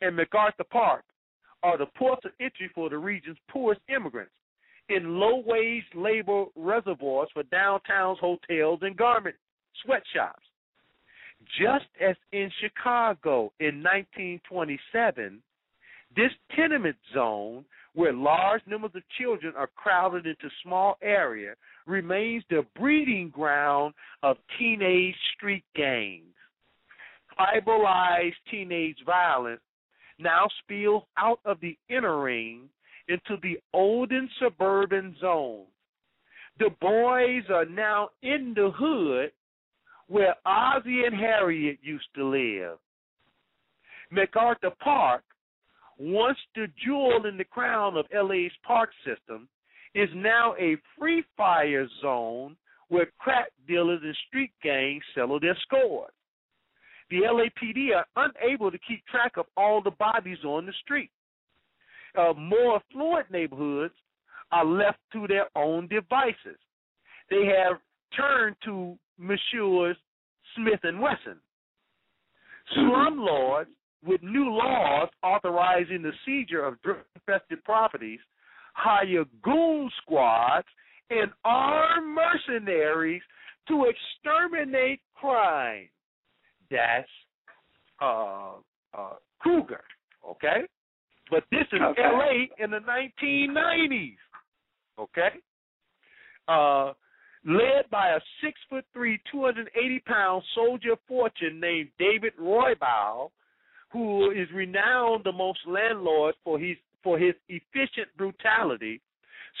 and MacArthur Park are the ports of entry for the region's poorest immigrants in low wage labor reservoirs for downtown's hotels and garment sweatshops. Just as in Chicago in 1927, this tenement zone where large numbers of children are crowded into small area remains the breeding ground of teenage street gangs. Tribalized teenage violence now spills out of the inner ring into the olden suburban zone. The boys are now in the hood where Ozzie and Harriet used to live. MacArthur Park once the jewel in the crown of LA's park system, is now a free fire zone where crack dealers and street gangs settle their scores. The LAPD are unable to keep track of all the bodies on the street. Uh, more affluent neighborhoods are left to their own devices. They have turned to Messrs. Smith and Wesson. Slumlords with new laws authorizing the seizure of drug infested properties, hire goon squads and armed mercenaries to exterminate crime. That's uh, uh, Kruger, okay? But this is Okay. L.A. in the 1990s, okay? Uh, led by a six foot three, 280 pound soldier of fortune named David Roybal, who is renowned amongst landlords for his for his efficient brutality.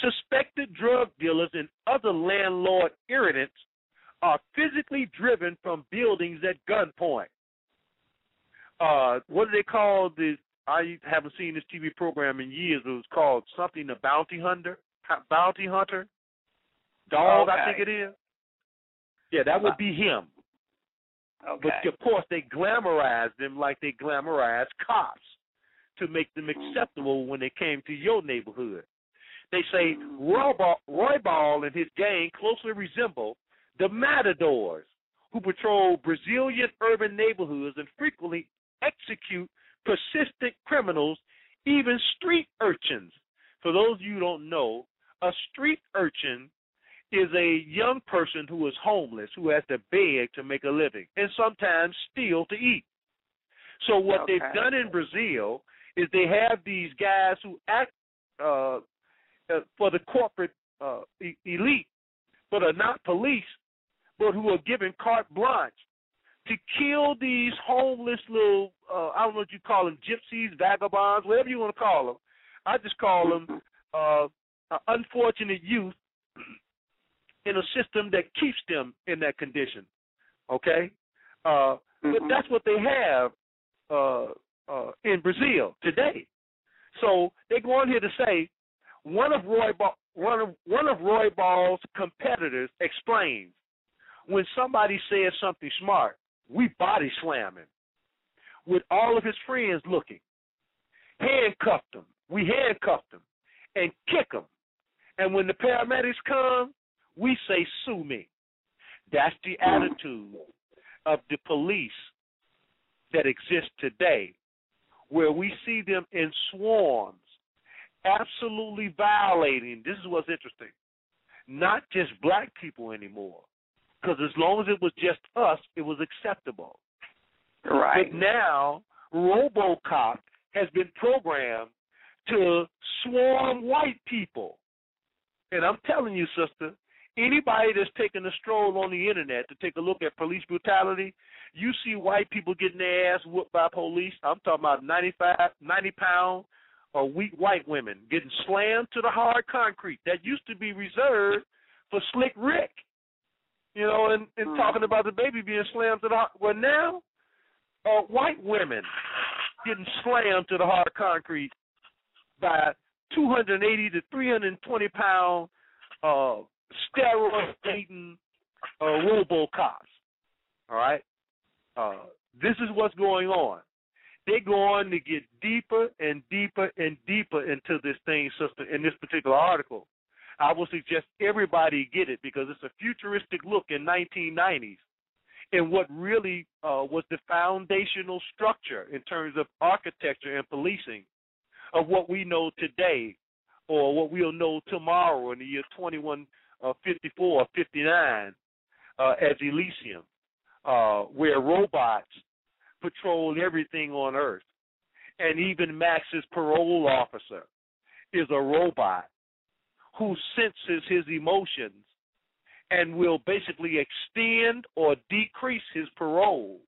Suspected drug dealers and other landlord irritants are physically driven from buildings at gunpoint. Uh, what do they call the? I haven't seen this TV program in years. It was called something the Bounty Hunter. Bounty Hunter. Dog, I think it is. Yeah, that would be him. Okay. But of course, they glamorize them like they glamorize cops to make them hmm. acceptable when they came to your neighborhood. They say hmm. Roybal, Roy Ball and his gang closely resemble the matadors who patrol Brazilian urban neighborhoods and frequently execute persistent criminals, even street urchins. For those of you who don't know, a street urchin is a young person who is homeless, who has to beg to make a living, and sometimes steal to eat. So what they've done in Brazil is they have these guys who act uh, uh, for the corporate uh, e- elite, but are not police, but who are given carte blanche to kill these homeless little uh, I don't know what you call them, gypsies, vagabonds, whatever you want to call them. I just call them uh, unfortunate youth in a system that keeps them in that condition. Okay, uh, but Mhm. that's what they have uh, uh, in Brazil today. So they go on here to say one of Roybal, one of one of Roybal's competitors explains when somebody says something smart, we body slam him with all of his friends looking. Handcuffed him. We handcuffed him and kick him. And when the paramedics come, we say sue me. That's the attitude of the police that exists today, where we see them in swarms, absolutely violating. This is what's interesting. Not just black people anymore, because as long as it was just us, it was acceptable. Right. But now, RoboCop has been programmed to swarm white people. And I'm telling you, sister, anybody that's taking a stroll on the internet to take a look at police brutality, you see white people getting their ass whooped by police. I'm talking about 95, 90 pound or weak white women getting slammed to the hard concrete. That used to be reserved for Slick Rick. You know, and, and talking about the baby being slammed to the hard. Well, now, uh, white women getting slammed to the hard concrete by 280 to 320 pound uh, steroid laden uh, robocops. All right, uh, this is what's going on. They go on to get deeper and deeper and deeper into this thing, sister. In this particular article, I would suggest everybody get it because it's a futuristic look in 1990s and what really uh, was the foundational structure in terms of architecture and policing of what we know today or what we'll know tomorrow in the year 2154 or 59 uh, as Elysium, uh, where robots patrol everything on Earth. And even Max's parole officer is a robot who senses his emotions and will basically extend or decrease his parole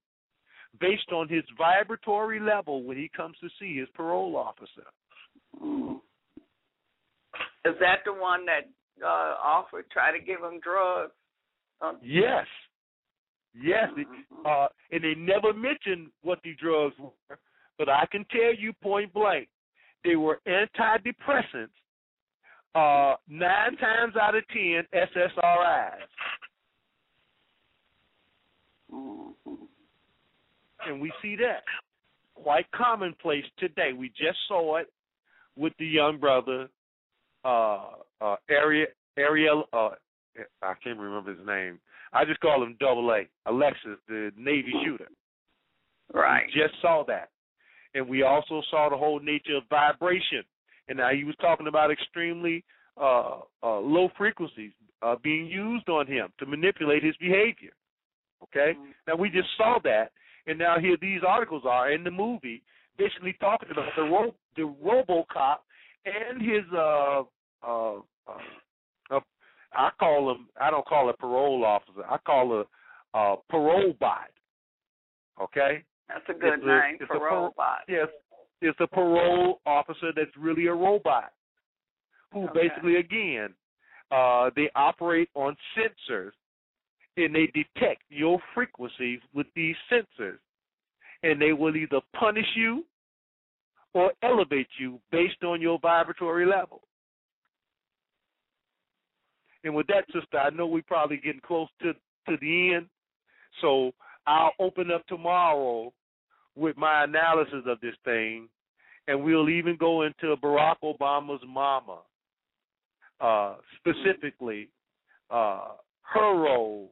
based on his vibratory level when he comes to see his parole officer. Mm. Is that the one that uh offered try to give him drugs? Uh, Yes. Yes. Uh, and they never mentioned what the drugs were, but I can tell you point blank, they were antidepressants. Uh, nine times out of ten, SSRIs. mhm. and we see that quite commonplace today. We just saw it with the young brother, uh, uh, Ariel, Ariel, uh, I can't remember his name. I just call him Double A, Alexis, the Navy shooter. Right. We just saw that, and we also saw the whole nature of vibration. And now he was talking about extremely uh, uh, low frequencies, uh, being used on him to manipulate his behavior. Okay, Mhm. now we just saw that, and now here these articles are in the movie, basically talking about the ro- the RoboCop and his uh uh, uh, uh I call him I don't call it parole officer I call it uh parole bot. Okay, That's a good It's name it's for a robot. yes, it's a parole officer that's really a robot who Okay. basically again uh they operate on sensors and they detect your frequencies with these sensors and they will either punish you or elevate you based on your vibratory level. And with that, sister, I know we're probably getting close to to the end, so I'll open up tomorrow with my analysis of this thing, and we'll even go into Barack Obama's mama, uh, specifically uh, her role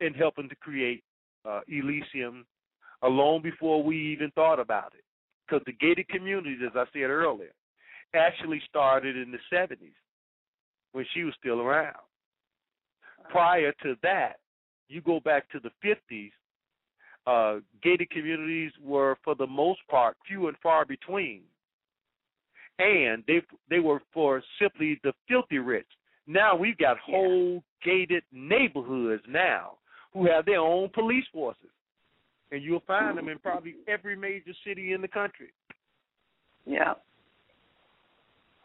in helping to create uh, Elysium, uh, long before we even thought about it. Because the gated communities, as I said earlier, actually started in the 70s when she was still around. Prior to that, you go back to the 50s, uh, gated communities were, for the most part, few and far between, and they they were for simply the filthy rich. Now we've got Yeah. whole gated neighborhoods now who have their own police forces, and you'll find them in probably every major city in the country. Yeah.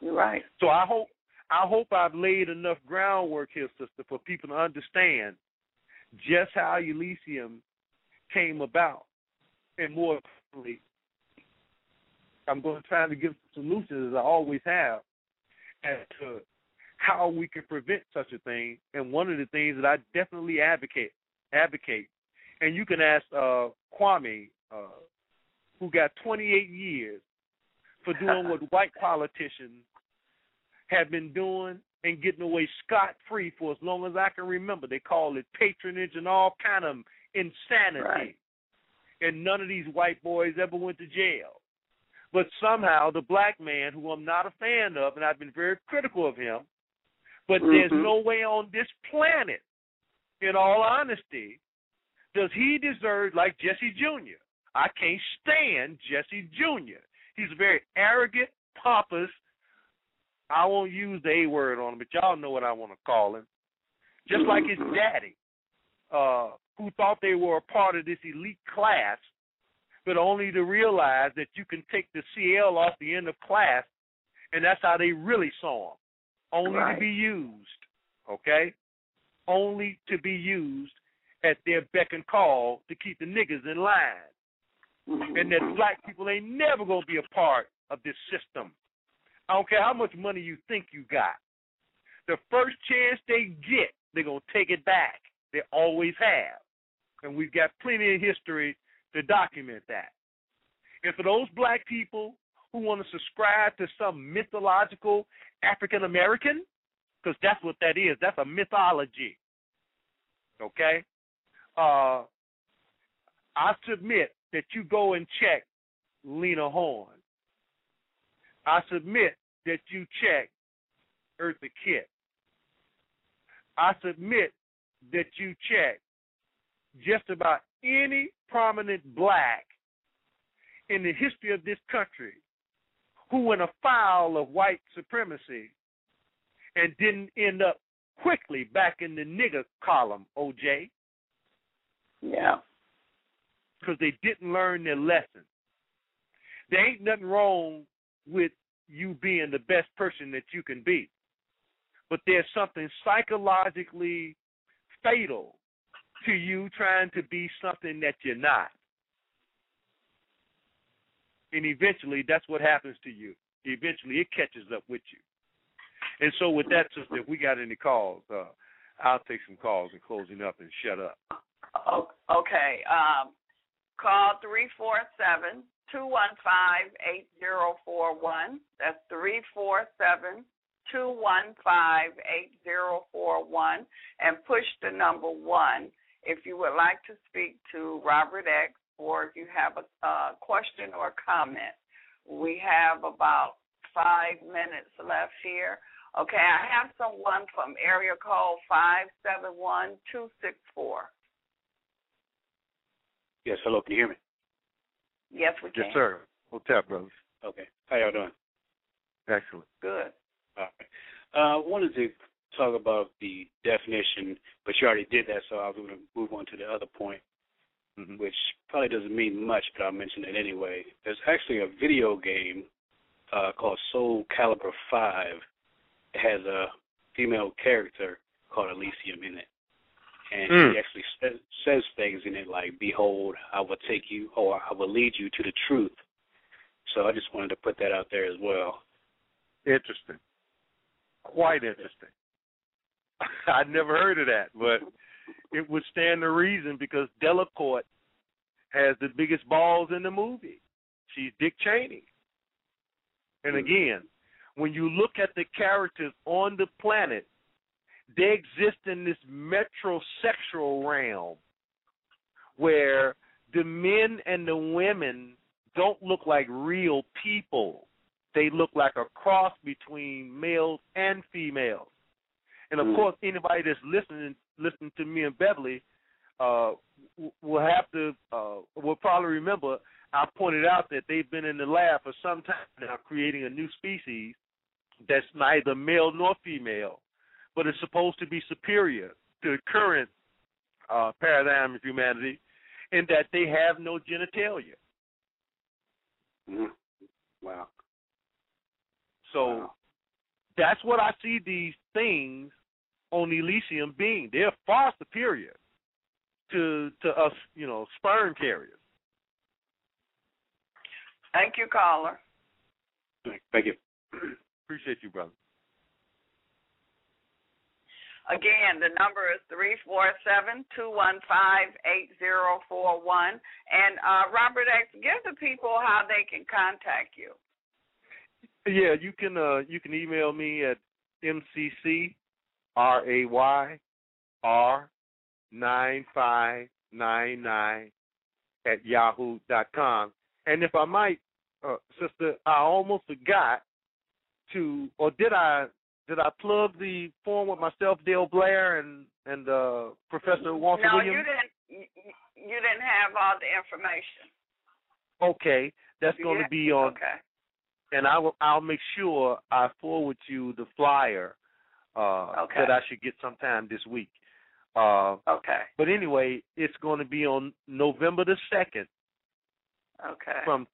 You're right. So I hope I hope I've laid enough groundwork here, sister, for people to understand just how Elysium came about, and more importantly, I'm going to try to give solutions as I always have as to how we can prevent such a thing. And one of the things that I definitely advocate advocate, and you can ask uh, Kwame, uh, who got 28 years for doing what [LAUGHS] white politicians have been doing and getting away scot free for as long as I can remember. They call it patronage and all kind of insanity. Right. And none of these white boys ever went to jail. But somehow the black man, who I'm not a fan of, and I've been very critical of him, but there's Mhm. no way on this planet, in all honesty, does he deserve like Jesse Jr. I can't stand Jesse Jr. He's a very arrogant, pompous. I won't use the A word on him, but y'all know what I want to call him. Just like his daddy, uh, who thought they were a part of this elite class, but only to realize that you can take the CL off the end of class, and that's how they really saw them. Only Right. to be used, okay? Only to be used at their beck and call to keep the niggas in line and that mm-hmm. black people ain't never gonna be a part of this system. I don't care how much money you think you got. The first chance they get, they're gonna take it back. They always have. And we've got plenty of history to document that. And for those black people who want to subscribe to some mythological African American, because that's what that is, that's a mythology. Okay? Uh I submit that you go and check Lena Horne. I submit that you check Eartha Kitt. I submit that you check just about any prominent black in the history of this country who went afoul of white supremacy and didn't end up quickly back in the nigger column, OJ Yeah. because they didn't learn their lesson. There ain't nothing wrong with you being the best person that you can be, but there's something psychologically fatal to you trying to be something that you're not. And eventually, that's what happens to you. Eventually, it catches up with you. And so, with that, sister, if we got any calls, uh, I'll take some calls and closing up and shut up. Okay. Um, call three four seven two one five eight zero four one. That's three four seven two one five eight zero four one, and push the number one if you would like to speak to Robert X or if you have a, a question or comment. We have about five minutes left here. Okay, I have someone from area code five seven one two six four. Yes, hello, can you hear me? Yes, we can. Yes, sir. What's up, brothers? Okay. How y'all doing? Excellent. Good. All right. Uh, I wanted to talk about the definition, but you already did that, so I was going to move on to the other point, Mm-hmm. which probably doesn't mean much, but I'll mention it anyway. There's actually a video game uh, called Soul Calibur 5. It has a female character called Elysium in it. And Mm. she actually says, says things in it like, Behold, I will take you, or I will lead you to the truth. So I just wanted to put that out there as well. Interesting. Quite interesting. [LAUGHS] I'd never heard of that, but it would stand to reason because Delacourt has the biggest balls in the movie. She's Dick Cheney. And again, when you look at the characters on the planet, they exist in this metrosexual realm where the men and the women don't look like real people. They look like a cross between males and females. And of Mm. course, anybody that's listening listening to me and Beverly uh, will have to uh, will probably remember I pointed out that they've been in the lab for some time now, creating a new species that's neither male nor female, but is supposed to be superior to the current uh, paradigm of humanity, in that they have no genitalia. Mhm. Wow. So Wow. that's what I see these things on Elysium being. They're far superior to to us, you know, sperm carriers. Thank you, caller. Thank you. Appreciate you, brother. Again, the number is three four seven two one five eight zero four one. And uh, Robert X, give the people how they can contact you. Yeah, you can uh you can email me at mcc r a y r nine five nine nine at yahoo dot com. And if I might, uh, sister, I almost forgot to, or did I? Did I plug the form with myself, Dale Blair, and and uh, Professor Walter no, Williams? you didn't. You, didn't have all the information. Okay, that's going Yeah? to be on Okay. and I will I'll make sure I forward you the flyer uh Okay. that I should get sometime this week. Uh Okay. but anyway, it's going to be on November the 2nd Okay. from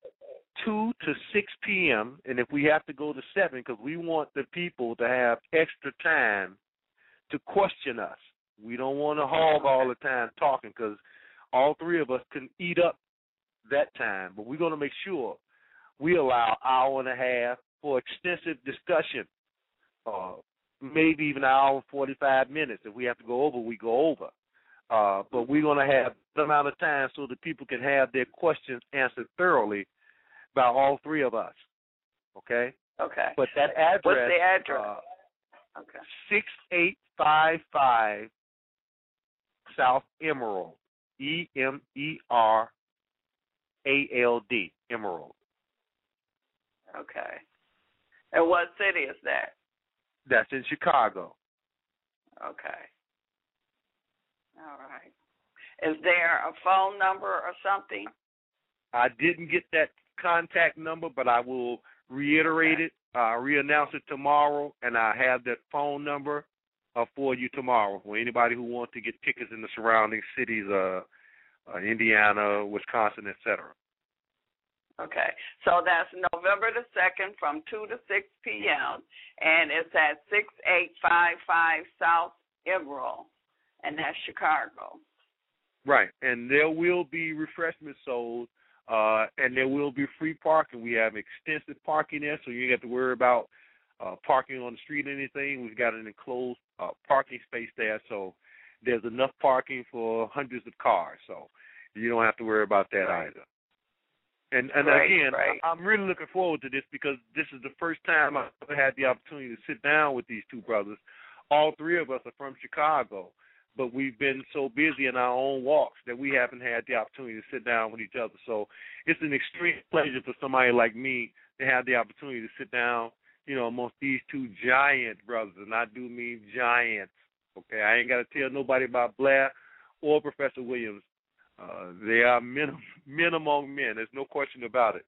2 to 6 p.m. and if we have to go to 7 cuz we want the people to have extra time to question us. We don't want to hog all the time talking cuz all three of us can eat up that time, but we're going to make sure we allow hour and a half for extensive discussion, uh, maybe even an hour and 45 minutes. If we have to go over, we go over. Uh, but we're going to have the amount of time so that people can have their questions answered thoroughly by all three of us. Okay? Okay. But that address, What's the address? Uh, okay. 6855 South Emerald, E M E R A L D, Emerald. Okay. And what city is that? That's in Chicago. Okay. All right. Is there a phone number or something? I didn't get that contact number, but I will reiterate it, uh, reannounce it tomorrow, and I have that phone number uh, for you tomorrow for anybody who wants to get tickets in the surrounding cities, uh, uh, Indiana, Wisconsin, etc. Okay. So that's November the 2nd from 2 to 6 p.m. And it's at 6855 South Emerald. And that's Chicago. Right, and there will be refreshments sold, uh, and there will be free parking. We have extensive parking there, so you don't have to worry about uh, parking on the street or anything. We've got an enclosed uh, parking space there, so there's enough parking for hundreds of cars. So you don't have to worry about that Right. either. And and Right, again, right. I- I'm really looking forward to this because this is the first time I've ever had the opportunity to sit down with these two brothers. All three of us are from Chicago, but we've been so busy in our own walks that we haven't had the opportunity to sit down with each other. So it's an extreme pleasure for somebody like me to have the opportunity to sit down, you know, amongst these two giant brothers, and I do mean giants. Okay, I ain't got to tell nobody about Blair or Professor Williams. Uh, they are men, men among men. There's no question about it.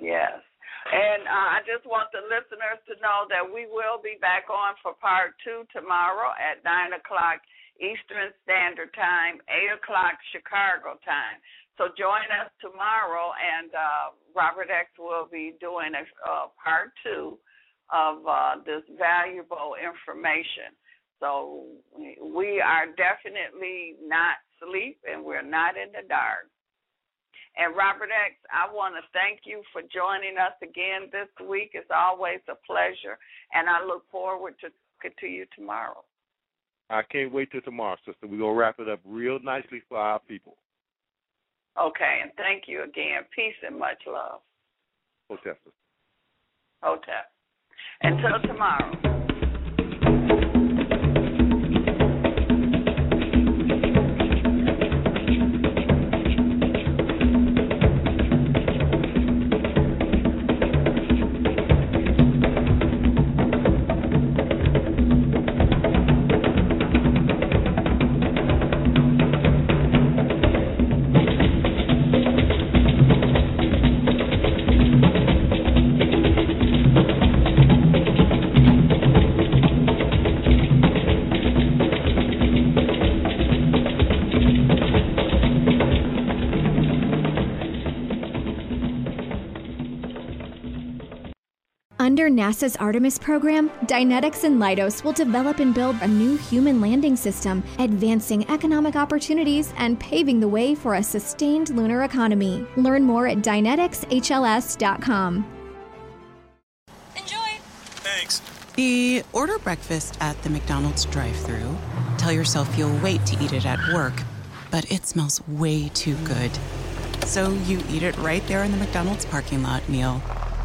Yes. And uh, I just want the listeners to know that we will be back on for part two tomorrow at 9 o'clock Eastern Standard Time, 8 o'clock Chicago time. So join us tomorrow, and uh, Robert X will be doing a part two of uh, this valuable information. So we are definitely not asleep, and we're not in the dark. And Robert X, I want to thank you for joining us again this week. It's always a pleasure, and I look forward to talking to you tomorrow. I can't wait till tomorrow, sister. We're going to wrap it up real nicely for our people. Okay, and thank you again. Peace and much love. Hotep. Hotep. Until tomorrow. Under NASA's Artemis program, Dynetics and Leidos will develop and build a new human landing system, advancing economic opportunities and paving the way for a sustained lunar economy. Learn more at DyneticsHLS.com. Enjoy! Thanks. The order breakfast at the McDonald's drive thru Tell yourself you'll wait to eat it at work, but it smells way too good. So you eat it right there in the McDonald's parking lot meal.